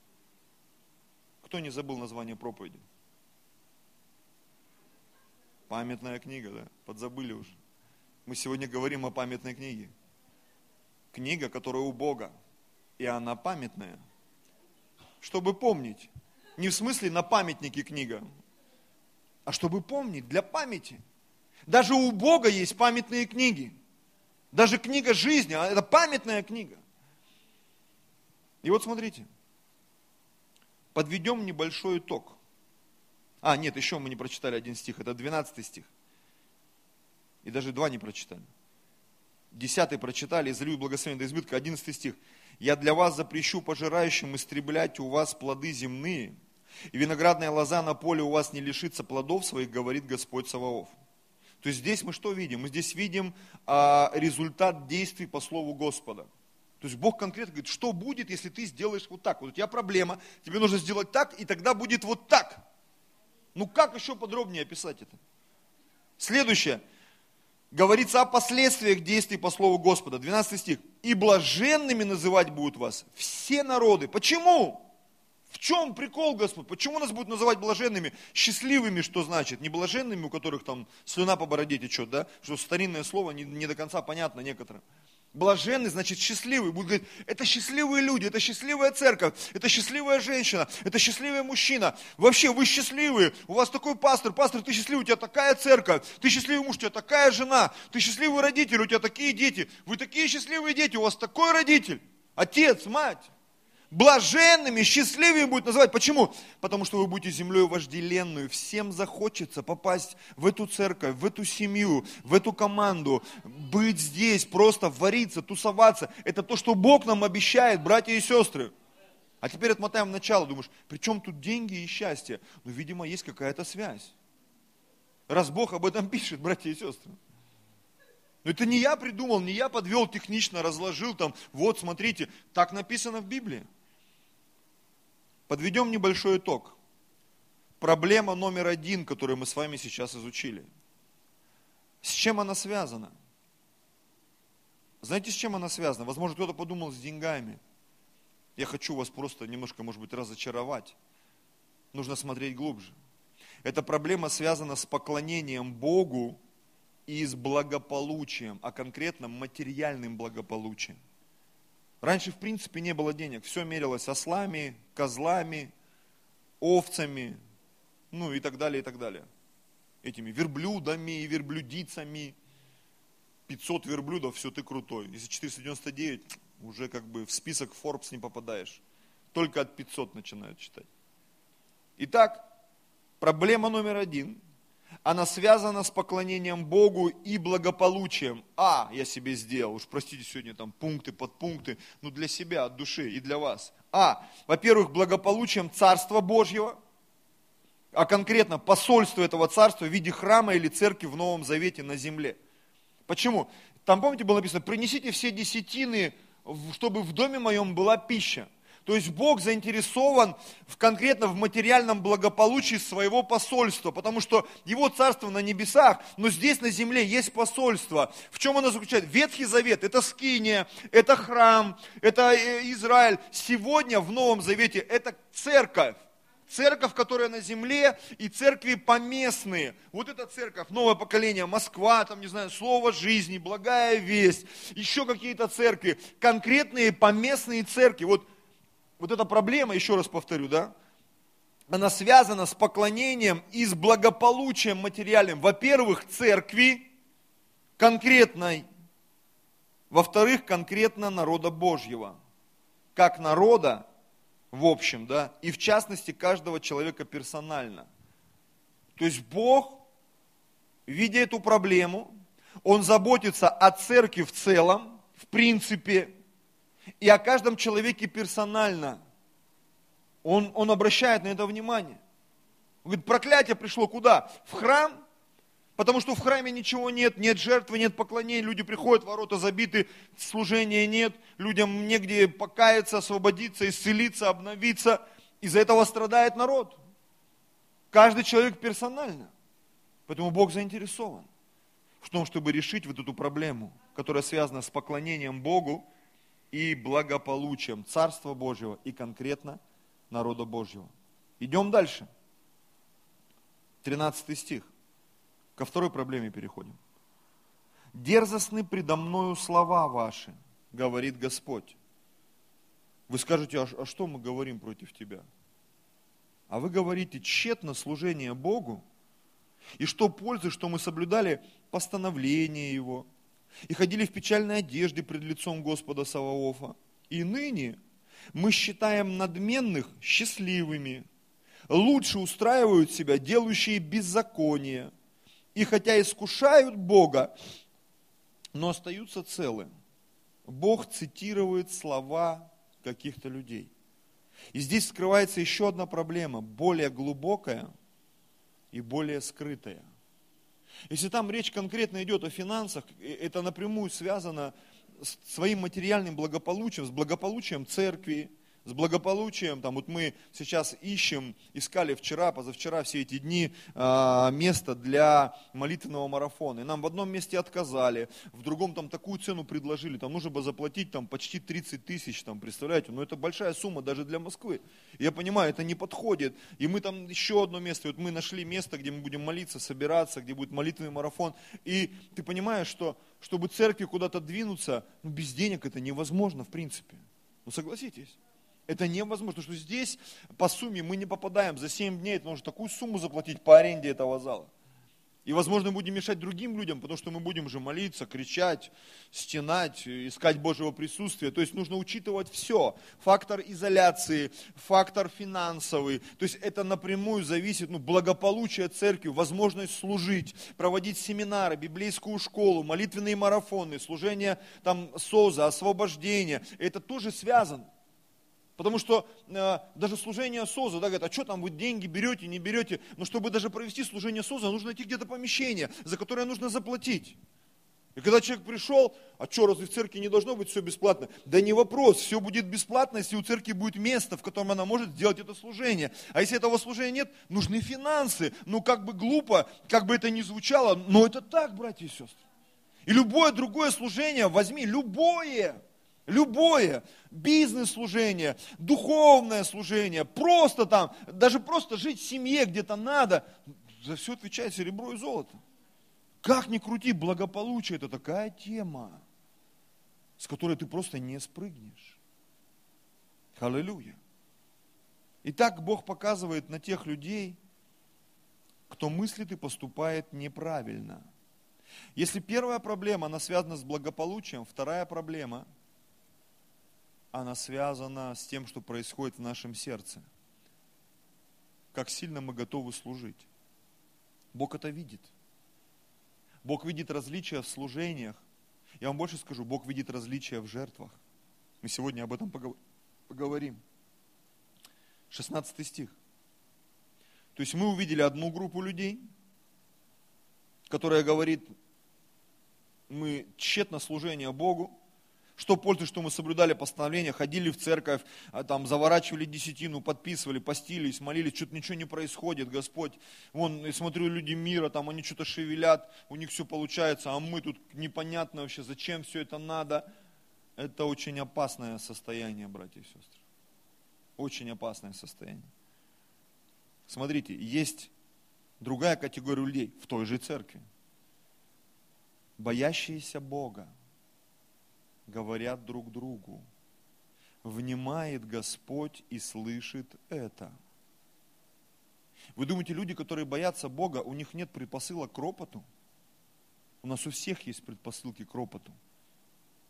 Кто не забыл название проповеди? Памятная книга, да? Подзабыли уже. Мы сегодня говорим о памятной книге книга, которая у Бога, и она памятная. Чтобы помнить. Не в смысле на памятнике книга, а чтобы помнить, для памяти. Даже у Бога есть памятные книги. Даже книга жизни, а это памятная книга. И вот смотрите, подведем небольшой итог. А, нет, еще мы не прочитали один стих, это 12 стих. И даже два не прочитали. 10 прочитали, изолюй благословение до избытка, 11 стих. «Я для вас запрещу пожирающим истреблять у вас плоды земные, и виноградная лоза на поле у вас не лишится плодов своих, говорит Господь Саваоф». То есть здесь мы что видим? Мы здесь видим а, результат действий по слову Господа. То есть Бог конкретно говорит, что будет, если ты сделаешь вот так. Вот у тебя проблема, тебе нужно сделать так, и тогда будет вот так. Ну как еще подробнее описать это? Следующее. говорится о последствиях действий по слову Господа. 12 стих. «И блаженными называть будут вас все народы». Почему? В чем прикол, Господь? Почему нас будут называть блаженными? Счастливыми, что значит? Не блаженными, у которых там слюна по бороде течет, да? Что старинное слово не, не до конца понятно некоторым. Блаженный значит счастливый. Будет говорить, это счастливые люди, это счастливая церковь, это счастливая женщина, это счастливый мужчина. Вообще вы счастливые. У вас такой пастор, пастор, ты счастливый, у тебя такая церковь, ты счастливый муж, у тебя такая жена, ты счастливый родитель, у тебя такие дети. Вы такие счастливые дети, у вас такой родитель, отец, мать блаженными, счастливыми будет называть. Почему? Потому что вы будете землей вожделенную. Всем захочется попасть в эту церковь, в эту семью, в эту команду, быть здесь, просто вариться, тусоваться. Это то, что Бог нам обещает, братья и сестры. А теперь отмотаем начало, думаешь, при чем тут деньги и счастье? Ну, видимо, есть какая-то связь. Раз Бог об этом пишет, братья и сестры. Но это не я придумал, не я подвел технично, разложил там, вот смотрите, так написано в Библии. Подведем небольшой итог. Проблема номер один, которую мы с вами сейчас изучили. С чем она связана? Знаете, с чем она связана? Возможно, кто-то подумал с деньгами. Я хочу вас просто немножко, может быть, разочаровать. Нужно смотреть глубже. Эта проблема связана с поклонением Богу и с благополучием, а конкретно материальным благополучием. Раньше, в принципе, не было денег. Все мерилось ослами, козлами, овцами, ну и так далее, и так далее. Этими верблюдами и верблюдицами. 500 верблюдов, все, ты крутой. Если 499, уже как бы в список Forbes не попадаешь. Только от 500 начинают читать. Итак, проблема номер один она связана с поклонением Богу и благополучием. А, я себе сделал, уж простите сегодня там пункты, подпункты, ну для себя, от души и для вас. А, во-первых, благополучием Царства Божьего, а конкретно посольство этого царства в виде храма или церкви в Новом Завете на земле. Почему? Там, помните, было написано, принесите все десятины, чтобы в доме моем была пища. То есть Бог заинтересован в, конкретно в материальном благополучии своего посольства, потому что Его царство на небесах, но здесь на земле есть посольство. В чем оно заключается? Ветхий Завет – это Скиния, это храм, это э, Израиль. Сегодня в Новом Завете это церковь церковь, которая на земле, и церкви поместные. Вот эта церковь, новое поколение, Москва, там, не знаю, Слово жизни, Благая весть, еще какие-то церкви, конкретные поместные церкви. Вот вот эта проблема, еще раз повторю, да, она связана с поклонением и с благополучием материальным. Во-первых, церкви конкретной, во-вторых, конкретно народа Божьего. Как народа, в общем, да, и в частности каждого человека персонально. То есть Бог, видя эту проблему, Он заботится о церкви в целом, в принципе, и о каждом человеке персонально. Он, он обращает на это внимание. Он говорит, проклятие пришло куда? В храм, потому что в храме ничего нет, нет жертвы, нет поклонения, люди приходят, ворота забиты, служения нет, людям негде покаяться, освободиться, исцелиться, обновиться. Из-за этого страдает народ. Каждый человек персонально. Поэтому Бог заинтересован в том, чтобы решить вот эту проблему, которая связана с поклонением Богу и благополучием Царства Божьего и конкретно народа Божьего. Идем дальше. 13 стих. Ко второй проблеме переходим. Дерзостны предо мною слова ваши, говорит Господь. Вы скажете, а, а что мы говорим против тебя? А вы говорите, тщетно служение Богу, и что пользы, что мы соблюдали постановление Его, и ходили в печальной одежде пред лицом Господа Саваофа. И ныне мы считаем надменных счастливыми, лучше устраивают себя делающие беззаконие, и хотя искушают Бога, но остаются целы. Бог цитирует слова каких-то людей. И здесь скрывается еще одна проблема, более глубокая и более скрытая – если там речь конкретно идет о финансах, это напрямую связано с своим материальным благополучием, с благополучием церкви, с благополучием. Там, вот мы сейчас ищем, искали вчера, позавчера, все эти дни э, место для молитвенного марафона. И нам в одном месте отказали, в другом там такую цену предложили, там нужно бы заплатить там почти 30 тысяч, там, представляете, ну это большая сумма даже для Москвы. Я понимаю, это не подходит. И мы там еще одно место, вот мы нашли место, где мы будем молиться, собираться, где будет молитвенный марафон. И ты понимаешь, что чтобы церкви куда-то двинуться, ну без денег это невозможно в принципе. Ну согласитесь. Это невозможно, что здесь по сумме мы не попадаем. За 7 дней это нужно такую сумму заплатить по аренде этого зала. И, возможно, будем мешать другим людям, потому что мы будем же молиться, кричать, стенать, искать Божьего присутствия. То есть нужно учитывать все. Фактор изоляции, фактор финансовый. То есть это напрямую зависит, ну, благополучие церкви, возможность служить, проводить семинары, библейскую школу, молитвенные марафоны, служение там СОЗа, освобождение. Это тоже связано. Потому что э, даже служение СОЗа, да, говорят, а что там вы деньги берете, не берете. Но чтобы даже провести служение СОЗа, нужно найти где-то помещение, за которое нужно заплатить. И когда человек пришел, а что, разве в церкви не должно быть все бесплатно? Да не вопрос, все будет бесплатно, если у церкви будет место, в котором она может сделать это служение. А если этого служения нет, нужны финансы. Ну, как бы глупо, как бы это ни звучало, но это так, братья и сестры. И любое другое служение, возьми, любое, Любое бизнес-служение, духовное служение, просто там, даже просто жить в семье где-то надо, за все отвечает серебро и золото. Как ни крути, благополучие это такая тема, с которой ты просто не спрыгнешь. Аллилуйя. Итак, Бог показывает на тех людей, кто мыслит и поступает неправильно. Если первая проблема, она связана с благополучием, вторая проблема – она связана с тем, что происходит в нашем сердце. Как сильно мы готовы служить. Бог это видит. Бог видит различия в служениях. Я вам больше скажу, Бог видит различия в жертвах. Мы сегодня об этом поговорим. 16 стих. То есть мы увидели одну группу людей, которая говорит, мы тщетно служение Богу, что пользы, что мы соблюдали постановления, ходили в церковь, а, там, заворачивали десятину, подписывали, постились, молились, что-то ничего не происходит, Господь. Вон, смотрю, люди мира, там они что-то шевелят, у них все получается, а мы тут непонятно вообще, зачем все это надо. Это очень опасное состояние, братья и сестры. Очень опасное состояние. Смотрите, есть другая категория людей в той же церкви. Боящиеся Бога говорят друг другу. Внимает Господь и слышит это. Вы думаете, люди, которые боятся Бога, у них нет предпосылок к ропоту? У нас у всех есть предпосылки к ропоту.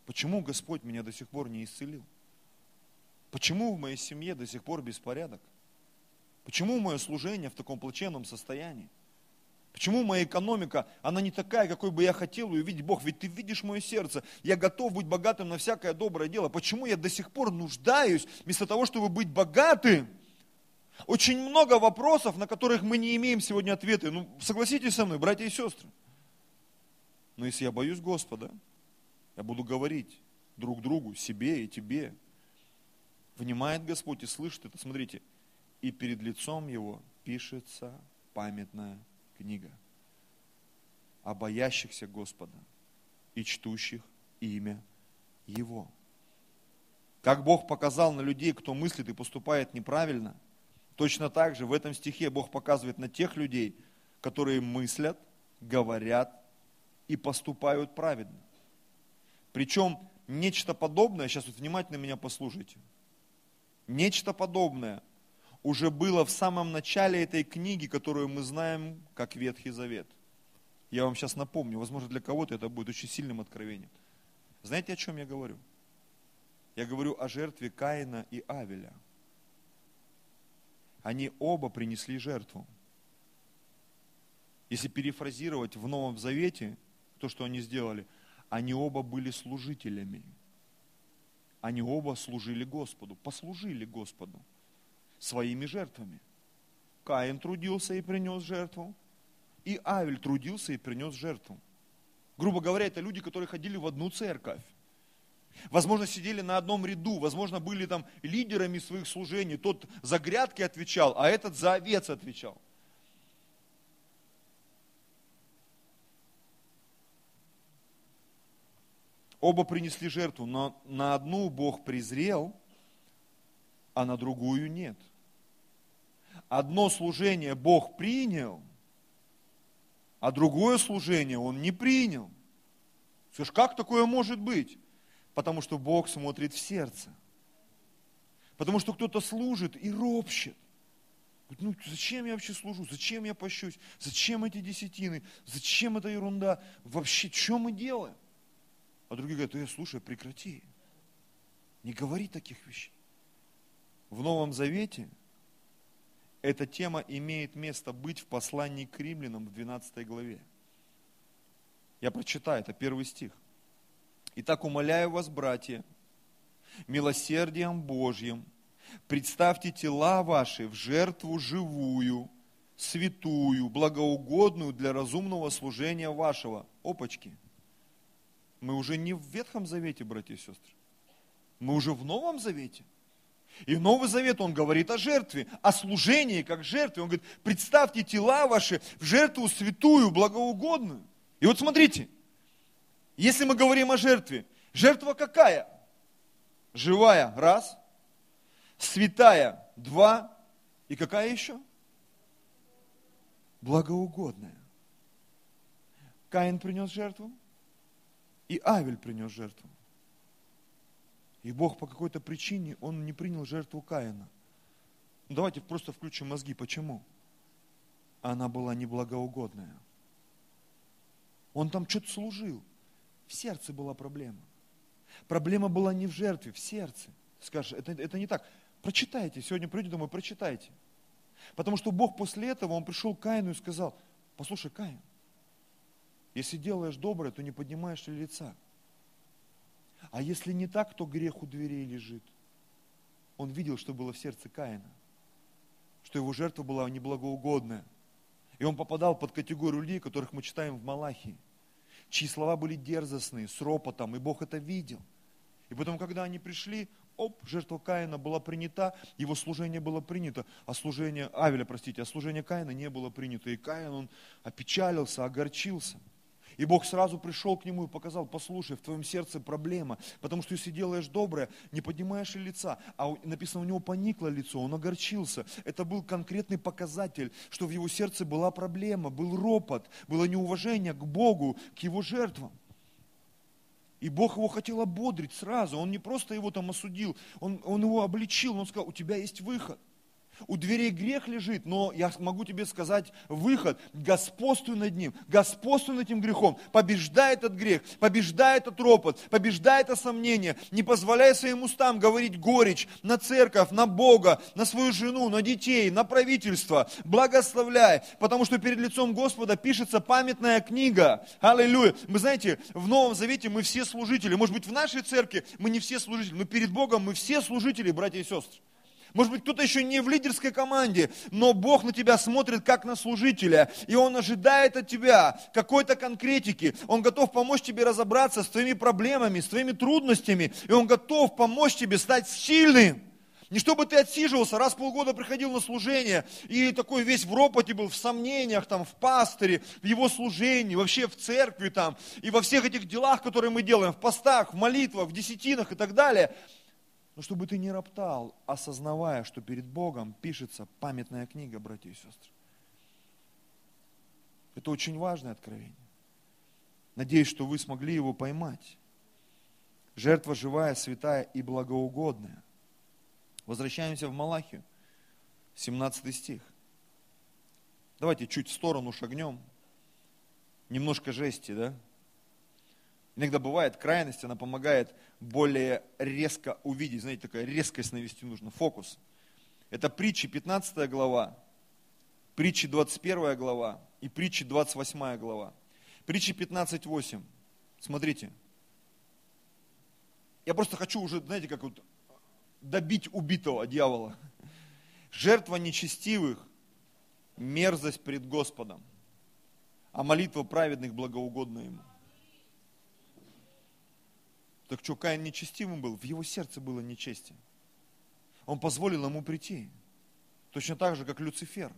Почему Господь меня до сих пор не исцелил? Почему в моей семье до сих пор беспорядок? Почему мое служение в таком плачевном состоянии? Почему моя экономика, она не такая, какой бы я хотел ее видеть, Бог? Ведь ты видишь мое сердце, я готов быть богатым на всякое доброе дело. Почему я до сих пор нуждаюсь, вместо того, чтобы быть богатым? Очень много вопросов, на которых мы не имеем сегодня ответы. Ну, согласитесь со мной, братья и сестры. Но если я боюсь Господа, я буду говорить друг другу, себе и тебе. Внимает Господь и слышит это. Смотрите, и перед лицом Его пишется памятная книга о боящихся Господа и чтущих имя Его. Как Бог показал на людей, кто мыслит и поступает неправильно, точно так же в этом стихе Бог показывает на тех людей, которые мыслят, говорят и поступают праведно. Причем нечто подобное, сейчас вот внимательно меня послушайте, нечто подобное уже было в самом начале этой книги, которую мы знаем как Ветхий Завет. Я вам сейчас напомню, возможно, для кого-то это будет очень сильным откровением. Знаете, о чем я говорю? Я говорю о жертве Каина и Авеля. Они оба принесли жертву. Если перефразировать в Новом Завете то, что они сделали, они оба были служителями. Они оба служили Господу, послужили Господу своими жертвами. Каин трудился и принес жертву, и Авель трудился и принес жертву. Грубо говоря, это люди, которые ходили в одну церковь. Возможно, сидели на одном ряду, возможно, были там лидерами своих служений. Тот за грядки отвечал, а этот за овец отвечал. Оба принесли жертву, но на одну Бог презрел, а на другую нет. Одно служение Бог принял, а другое служение Он не принял. Скажешь, как такое может быть? Потому что Бог смотрит в сердце. Потому что кто-то служит и ропщет. ну зачем я вообще служу? Зачем я пощусь? Зачем эти десятины? Зачем эта ерунда? Вообще, что мы делаем? А другие говорят, э, слушай, прекрати. Не говори таких вещей. В Новом Завете эта тема имеет место быть в послании к римлянам в 12 главе. Я прочитаю, это первый стих. Итак, умоляю вас, братья, милосердием Божьим, представьте тела ваши в жертву живую, святую, благоугодную для разумного служения вашего. Опачки. Мы уже не в Ветхом Завете, братья и сестры. Мы уже в Новом Завете. И Новый Завет, он говорит о жертве, о служении как жертве. Он говорит, представьте тела ваши в жертву святую, благоугодную. И вот смотрите, если мы говорим о жертве, жертва какая? Живая, раз. Святая, два. И какая еще? Благоугодная. Каин принес жертву, и Авель принес жертву. И Бог по какой-то причине, Он не принял жертву Каина. Ну, давайте просто включим мозги. Почему? Она была неблагоугодная. Он там что-то служил. В сердце была проблема. Проблема была не в жертве, в сердце. Скажешь, это, это не так. Прочитайте, сегодня придете домой, прочитайте. Потому что Бог после этого, Он пришел к Каину и сказал, послушай, Каин, если делаешь доброе, то не поднимаешь ли лица. А если не так, то грех у дверей лежит. Он видел, что было в сердце Каина, что его жертва была неблагоугодная. И он попадал под категорию людей, которых мы читаем в Малахии, чьи слова были дерзостные, с ропотом, и Бог это видел. И потом, когда они пришли, оп, жертва Каина была принята, его служение было принято, а служение, Авеля, простите, а служение Каина не было принято. И Каин, он опечалился, огорчился. И Бог сразу пришел к нему и показал, послушай, в твоем сердце проблема, потому что если делаешь доброе, не поднимаешь лица, а написано, у него поникло лицо, он огорчился. Это был конкретный показатель, что в его сердце была проблема, был ропот, было неуважение к Богу, к его жертвам. И Бог его хотел ободрить сразу. Он не просто его там осудил, он, он его обличил, он сказал, у тебя есть выход. У дверей грех лежит, но я могу тебе сказать выход. Господствуй над ним, господствуй над этим грехом. Побеждай этот грех, побеждай этот ропот, побеждай это сомнение. Не позволяй своим устам говорить горечь на церковь, на Бога, на свою жену, на детей, на правительство. Благословляй, потому что перед лицом Господа пишется памятная книга. Аллилуйя. Вы знаете, в Новом Завете мы все служители. Может быть, в нашей церкви мы не все служители, но перед Богом мы все служители, братья и сестры. Может быть, кто-то еще не в лидерской команде, но Бог на тебя смотрит как на служителя, и Он ожидает от тебя какой-то конкретики. Он готов помочь тебе разобраться с твоими проблемами, с твоими трудностями, и Он готов помочь тебе стать сильным. Не чтобы ты отсиживался, раз в полгода приходил на служение и такой весь в ропоте был, в сомнениях, там, в пастыре, в его служении, вообще в церкви там, и во всех этих делах, которые мы делаем, в постах, в молитвах, в десятинах и так далее – но чтобы ты не роптал, осознавая, что перед Богом пишется памятная книга, братья и сестры. Это очень важное откровение. Надеюсь, что вы смогли его поймать. Жертва живая, святая и благоугодная. Возвращаемся в Малахию, 17 стих. Давайте чуть в сторону шагнем. Немножко жести, да? Иногда бывает крайность, она помогает более резко увидеть. Знаете, такая резкость навести нужно, фокус. Это притчи 15 глава, притчи 21 глава и притчи 28 глава. Притчи 15.8. Смотрите. Я просто хочу уже, знаете, как вот добить убитого дьявола. Жертва нечестивых – мерзость пред Господом, а молитва праведных благоугодна Ему. Так что, Каин нечестивым был? В его сердце было нечестие. Он позволил ему прийти. Точно так же, как Люцифер,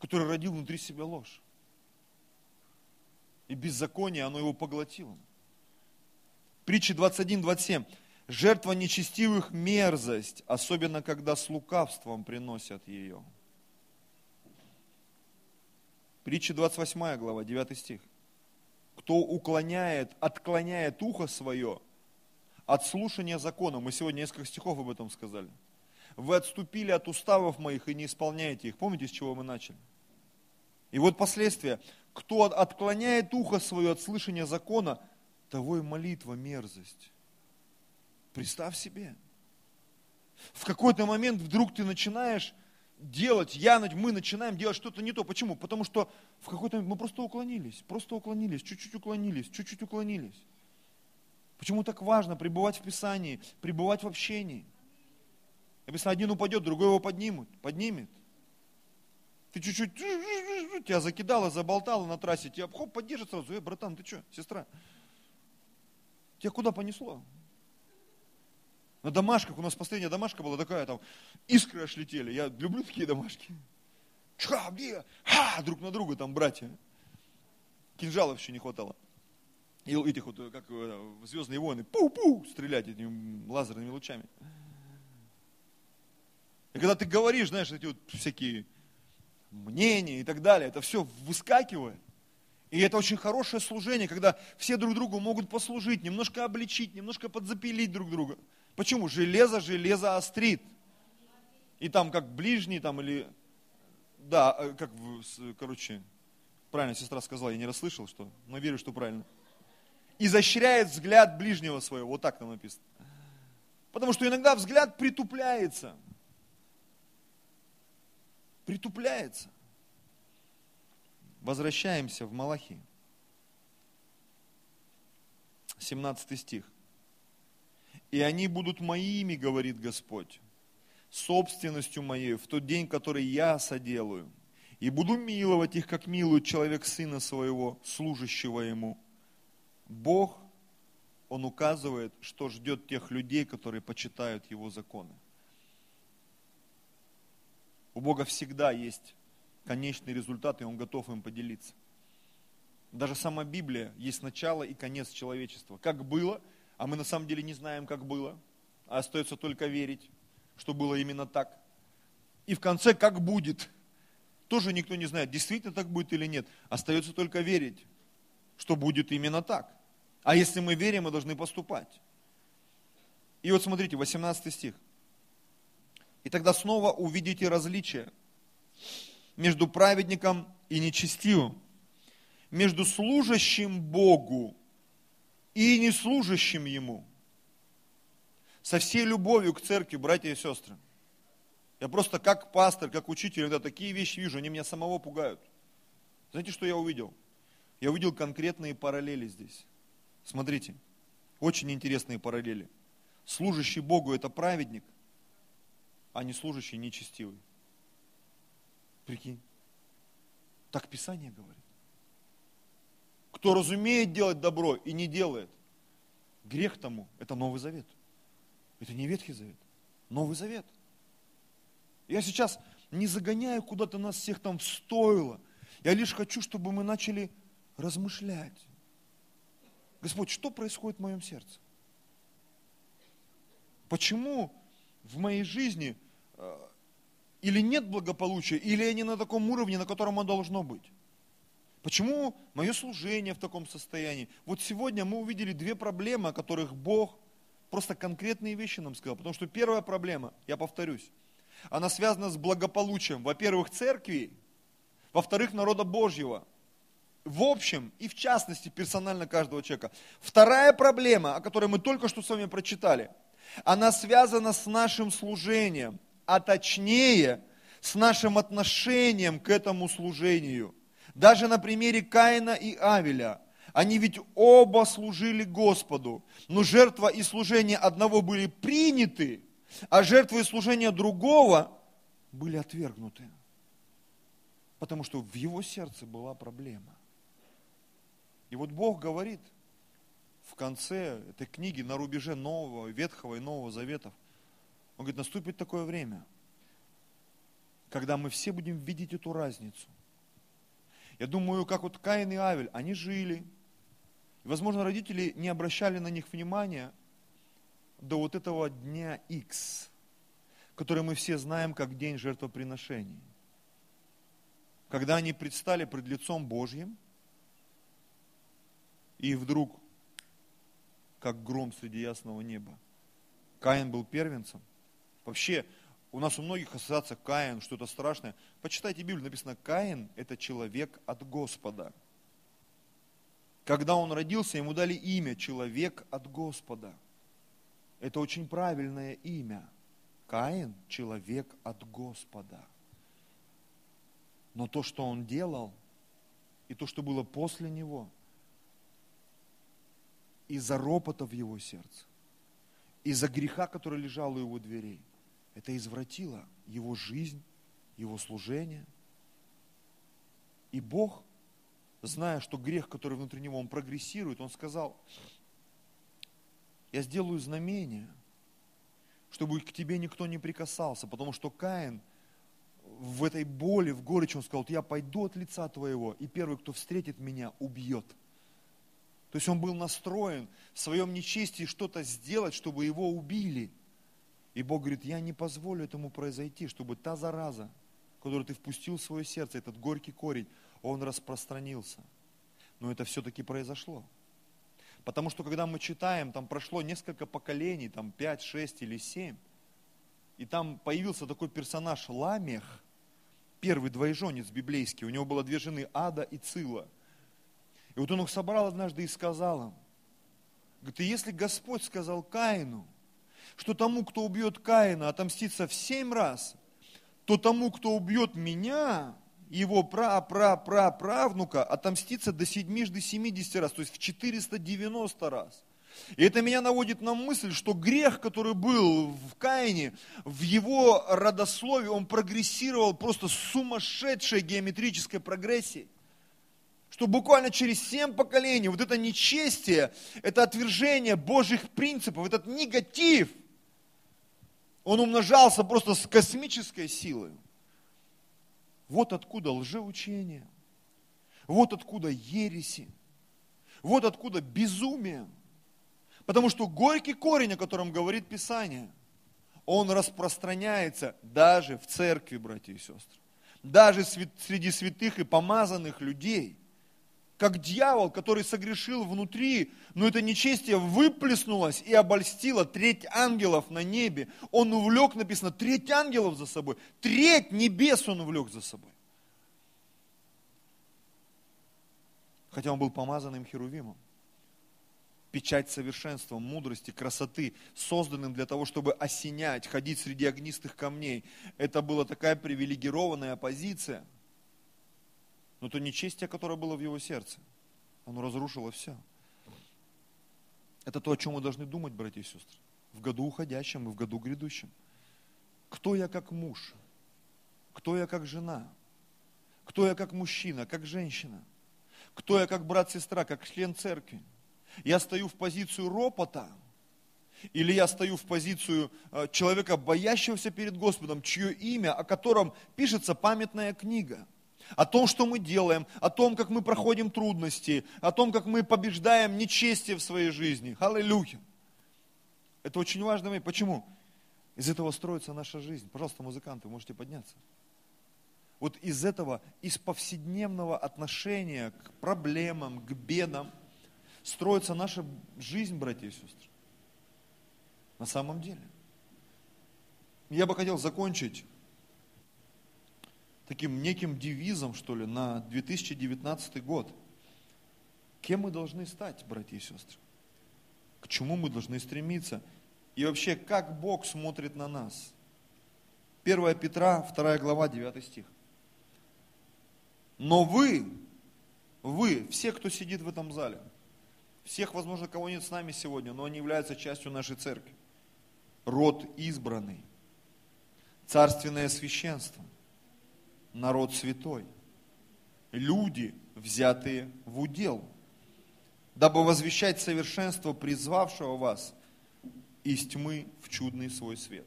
который родил внутри себя ложь. И беззаконие, оно его поглотило. Притча 21-27. Жертва нечестивых – мерзость, особенно когда с лукавством приносят ее. Притча 28 глава, 9 стих. Кто уклоняет, отклоняет ухо свое от слушания закона. Мы сегодня несколько стихов об этом сказали. Вы отступили от уставов моих и не исполняете их. Помните, с чего мы начали? И вот последствия. Кто отклоняет ухо свое от слышания закона, того и молитва мерзость. Представь себе. В какой-то момент вдруг ты начинаешь делать, я, мы начинаем делать что-то не то. Почему? Потому что в какой-то момент мы просто уклонились, просто уклонились, чуть-чуть уклонились, чуть-чуть уклонились. Почему так важно пребывать в Писании, пребывать в общении? Написано, один упадет, другой его поднимут, поднимет. Ты чуть-чуть, тебя закидало, заболтало на трассе, тебя хоп, поддержит сразу. Эй, братан, ты что, сестра? Тебя куда понесло? На домашках, у нас последняя домашка была такая, там искры аж летели. Я люблю такие домашки. Чха, где? Ха, друг на друга там братья. Кинжалов еще не хватало. И этих вот, как э, звездные войны, пу-пу, стрелять этими лазерными лучами. И когда ты говоришь, знаешь, эти вот всякие мнения и так далее, это все выскакивает. И это очень хорошее служение, когда все друг другу могут послужить, немножко обличить, немножко подзапилить друг друга. Почему? Железо железо острит. И там как ближний, там или, да, э, как, короче, правильно сестра сказала, я не расслышал, что, но верю, что правильно. Изощряет взгляд ближнего своего, вот так там написано. Потому что иногда взгляд притупляется. Притупляется. Возвращаемся в Малахи. 17 стих и они будут моими, говорит Господь, собственностью моей в тот день, который я соделаю. И буду миловать их, как милует человек сына своего, служащего ему. Бог, Он указывает, что ждет тех людей, которые почитают Его законы. У Бога всегда есть конечный результат, и Он готов им поделиться. Даже сама Библия есть начало и конец человечества. Как было – а мы на самом деле не знаем, как было, а остается только верить, что было именно так. И в конце, как будет, тоже никто не знает, действительно так будет или нет. Остается только верить, что будет именно так. А если мы верим, мы должны поступать. И вот смотрите, 18 стих. И тогда снова увидите различие между праведником и нечестивым, между служащим Богу и не служащим Ему. Со всей любовью к церкви, братья и сестры. Я просто как пастор, как учитель, иногда такие вещи вижу, они меня самого пугают. Знаете, что я увидел? Я увидел конкретные параллели здесь. Смотрите, очень интересные параллели. Служащий Богу – это праведник, а не служащий нечестивый. Прикинь. Так Писание говорит кто разумеет делать добро и не делает, грех тому – это Новый Завет. Это не Ветхий Завет, Новый Завет. Я сейчас не загоняю куда-то нас всех там в стойло. Я лишь хочу, чтобы мы начали размышлять. Господь, что происходит в моем сердце? Почему в моей жизни э, или нет благополучия, или я не на таком уровне, на котором оно должно быть? Почему мое служение в таком состоянии? Вот сегодня мы увидели две проблемы, о которых Бог просто конкретные вещи нам сказал. Потому что первая проблема, я повторюсь, она связана с благополучием, во-первых, церкви, во-вторых, народа Божьего. В общем и в частности персонально каждого человека. Вторая проблема, о которой мы только что с вами прочитали, она связана с нашим служением, а точнее с нашим отношением к этому служению – даже на примере Каина и Авеля. Они ведь оба служили Господу, но жертва и служение одного были приняты, а жертва и служение другого были отвергнуты. Потому что в его сердце была проблема. И вот Бог говорит в конце этой книги, на рубеже Нового, Ветхого и Нового Заветов. Он говорит, наступит такое время, когда мы все будем видеть эту разницу. Я думаю, как вот Каин и Авель, они жили. И, возможно, родители не обращали на них внимания до вот этого дня X, который мы все знаем как день жертвоприношений. Когда они предстали пред лицом Божьим, и вдруг, как гром среди ясного неба, Каин был первенцем. Вообще, у нас у многих ассоциация Каин, что-то страшное. Почитайте Библию, написано, Каин – это человек от Господа. Когда он родился, ему дали имя «человек от Господа». Это очень правильное имя. Каин – человек от Господа. Но то, что он делал, и то, что было после него – из-за ропота в его сердце, из-за греха, который лежал у его дверей. Это извратило его жизнь, его служение. И Бог, зная, что грех, который внутри него, он прогрессирует, он сказал, я сделаю знамение, чтобы к тебе никто не прикасался, потому что Каин в этой боли, в горечи, он сказал, я пойду от лица твоего, и первый, кто встретит меня, убьет. То есть он был настроен в своем нечестии что-то сделать, чтобы его убили. И Бог говорит, я не позволю этому произойти, чтобы та зараза, которую ты впустил в свое сердце, этот горький корень, он распространился. Но это все-таки произошло. Потому что когда мы читаем, там прошло несколько поколений, там 5, 6 или 7, и там появился такой персонаж Ламех, первый двоеженец библейский, у него было две жены Ада и Цила – и вот он их собрал однажды и сказал им, говорит, если Господь сказал Каину, что тому, кто убьет Каина, отомстится в семь раз, то тому, кто убьет меня, его пра-пра-пра-правнука, отомстится до седьмижды 70 раз, то есть в 490 раз. И это меня наводит на мысль, что грех, который был в Каине, в его родословии, он прогрессировал просто сумасшедшей геометрической прогрессией что буквально через семь поколений вот это нечестие, это отвержение Божьих принципов, этот негатив, он умножался просто с космической силой. Вот откуда лжеучение, вот откуда ереси, вот откуда безумие. Потому что горький корень, о котором говорит Писание, он распространяется даже в церкви, братья и сестры. Даже среди святых и помазанных людей – как дьявол, который согрешил внутри, но это нечестие выплеснулось и обольстило треть ангелов на небе. Он увлек, написано, треть ангелов за собой. Треть небес он увлек за собой. Хотя он был помазанным херувимом. Печать совершенства, мудрости, красоты, созданным для того, чтобы осенять, ходить среди огнистых камней. Это была такая привилегированная позиция – но то нечестие, которое было в его сердце, оно разрушило все. Это то, о чем мы должны думать, братья и сестры, в году уходящем и в году грядущем. Кто я как муж? Кто я как жена? Кто я как мужчина, как женщина? Кто я как брат-сестра, как член церкви? Я стою в позицию ропота, или я стою в позицию э, человека, боящегося перед Господом, чье имя, о котором пишется памятная книга – о том, что мы делаем, о том, как мы проходим трудности, о том, как мы побеждаем нечестие в своей жизни. Аллилуйя. Это очень важно. Почему? Из этого строится наша жизнь. Пожалуйста, музыканты, можете подняться. Вот из этого, из повседневного отношения к проблемам, к бедам, строится наша жизнь, братья и сестры. На самом деле. Я бы хотел закончить таким неким девизом, что ли, на 2019 год. Кем мы должны стать, братья и сестры? К чему мы должны стремиться? И вообще, как Бог смотрит на нас? 1 Петра, 2 глава, 9 стих. Но вы, вы, все, кто сидит в этом зале, всех, возможно, кого нет с нами сегодня, но они являются частью нашей церкви, род избранный, царственное священство, народ святой, люди, взятые в удел. дабы возвещать совершенство призвавшего вас из тьмы в чудный свой свет.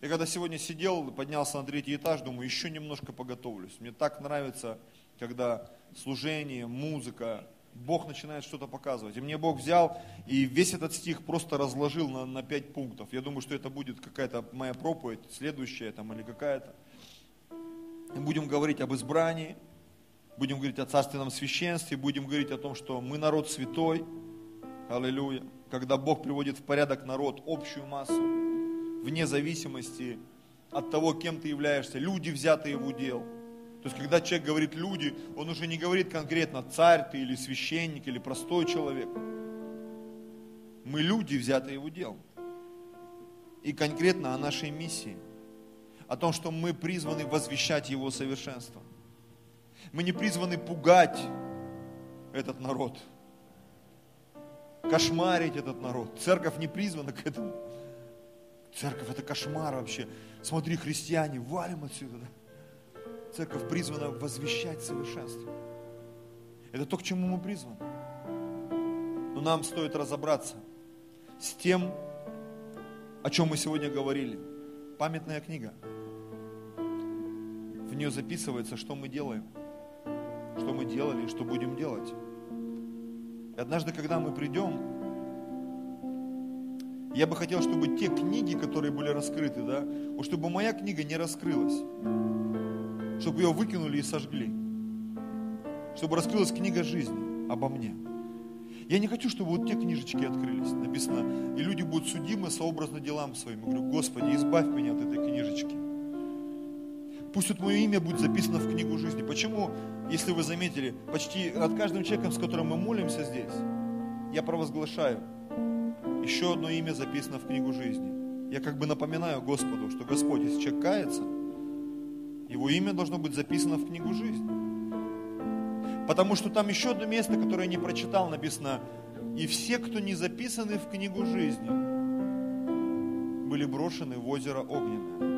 Я когда сегодня сидел, поднялся на третий этаж, думаю, еще немножко поготовлюсь. Мне так нравится, когда служение, музыка, Бог начинает что-то показывать. И мне Бог взял и весь этот стих просто разложил на, на пять пунктов. Я думаю, что это будет какая-то моя проповедь, следующая там или какая-то. Мы будем говорить об избрании, будем говорить о царственном священстве, будем говорить о том, что мы народ святой. Аллилуйя. Когда Бог приводит в порядок народ, общую массу, вне зависимости от того, кем ты являешься, люди, взятые в удел – то есть, когда человек говорит люди, он уже не говорит конкретно царь ты или священник или простой человек. Мы люди, взятые его делом. И конкретно о нашей миссии. О том, что мы призваны возвещать его совершенство. Мы не призваны пугать этот народ. Кошмарить этот народ. Церковь не призвана к этому. Церковь это кошмар вообще. Смотри, христиане, валим отсюда. Да? Церковь призвана возвещать совершенство. Это то, к чему мы призваны. Но нам стоит разобраться с тем, о чем мы сегодня говорили. Памятная книга. В нее записывается, что мы делаем, что мы делали и что будем делать. И однажды, когда мы придем, я бы хотел, чтобы те книги, которые были раскрыты, да, чтобы моя книга не раскрылась чтобы ее выкинули и сожгли. Чтобы раскрылась книга жизни обо мне. Я не хочу, чтобы вот те книжечки открылись. Написано, и люди будут судимы сообразно делам своим. Я говорю, Господи, избавь меня от этой книжечки. Пусть вот мое имя будет записано в книгу жизни. Почему, если вы заметили, почти над каждым человеком, с которым мы молимся здесь, я провозглашаю, еще одно имя записано в книгу жизни. Я как бы напоминаю Господу, что Господь, если человек кается, его имя должно быть записано в книгу жизни. Потому что там еще одно место, которое я не прочитал, написано, и все, кто не записаны в книгу жизни, были брошены в озеро Огненное.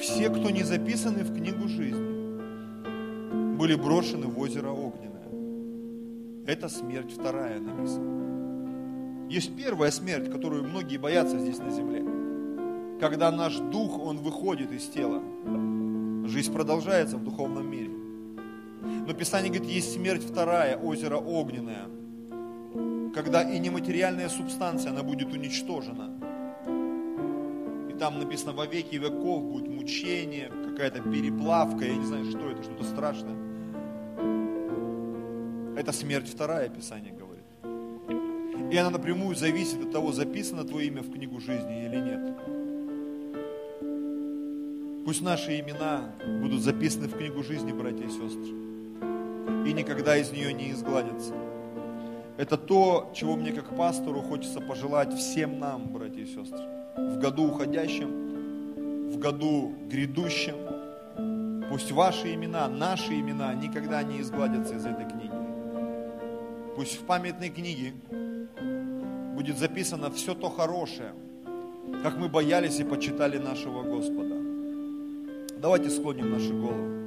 Все, кто не записаны в книгу жизни, были брошены в озеро Огненное. Это смерть вторая написана. Есть первая смерть, которую многие боятся здесь на земле когда наш дух, он выходит из тела. Жизнь продолжается в духовном мире. Но Писание говорит, есть смерть вторая, озеро огненное, когда и нематериальная субстанция, она будет уничтожена. Там написано, во веки веков будет мучение, какая-то переплавка, я не знаю, что это, что-то страшное. Это смерть вторая, Писание говорит. И она напрямую зависит от того, записано твое имя в книгу жизни или нет. Пусть наши имена будут записаны в книгу жизни, братья и сестры, и никогда из нее не изгладятся. Это то, чего мне как пастору хочется пожелать всем нам, братья и сестры, в году уходящем, в году грядущем. Пусть ваши имена, наши имена никогда не изгладятся из этой книги. Пусть в памятной книге будет записано все то хорошее, как мы боялись и почитали нашего Господа. Давайте склоним наши головы.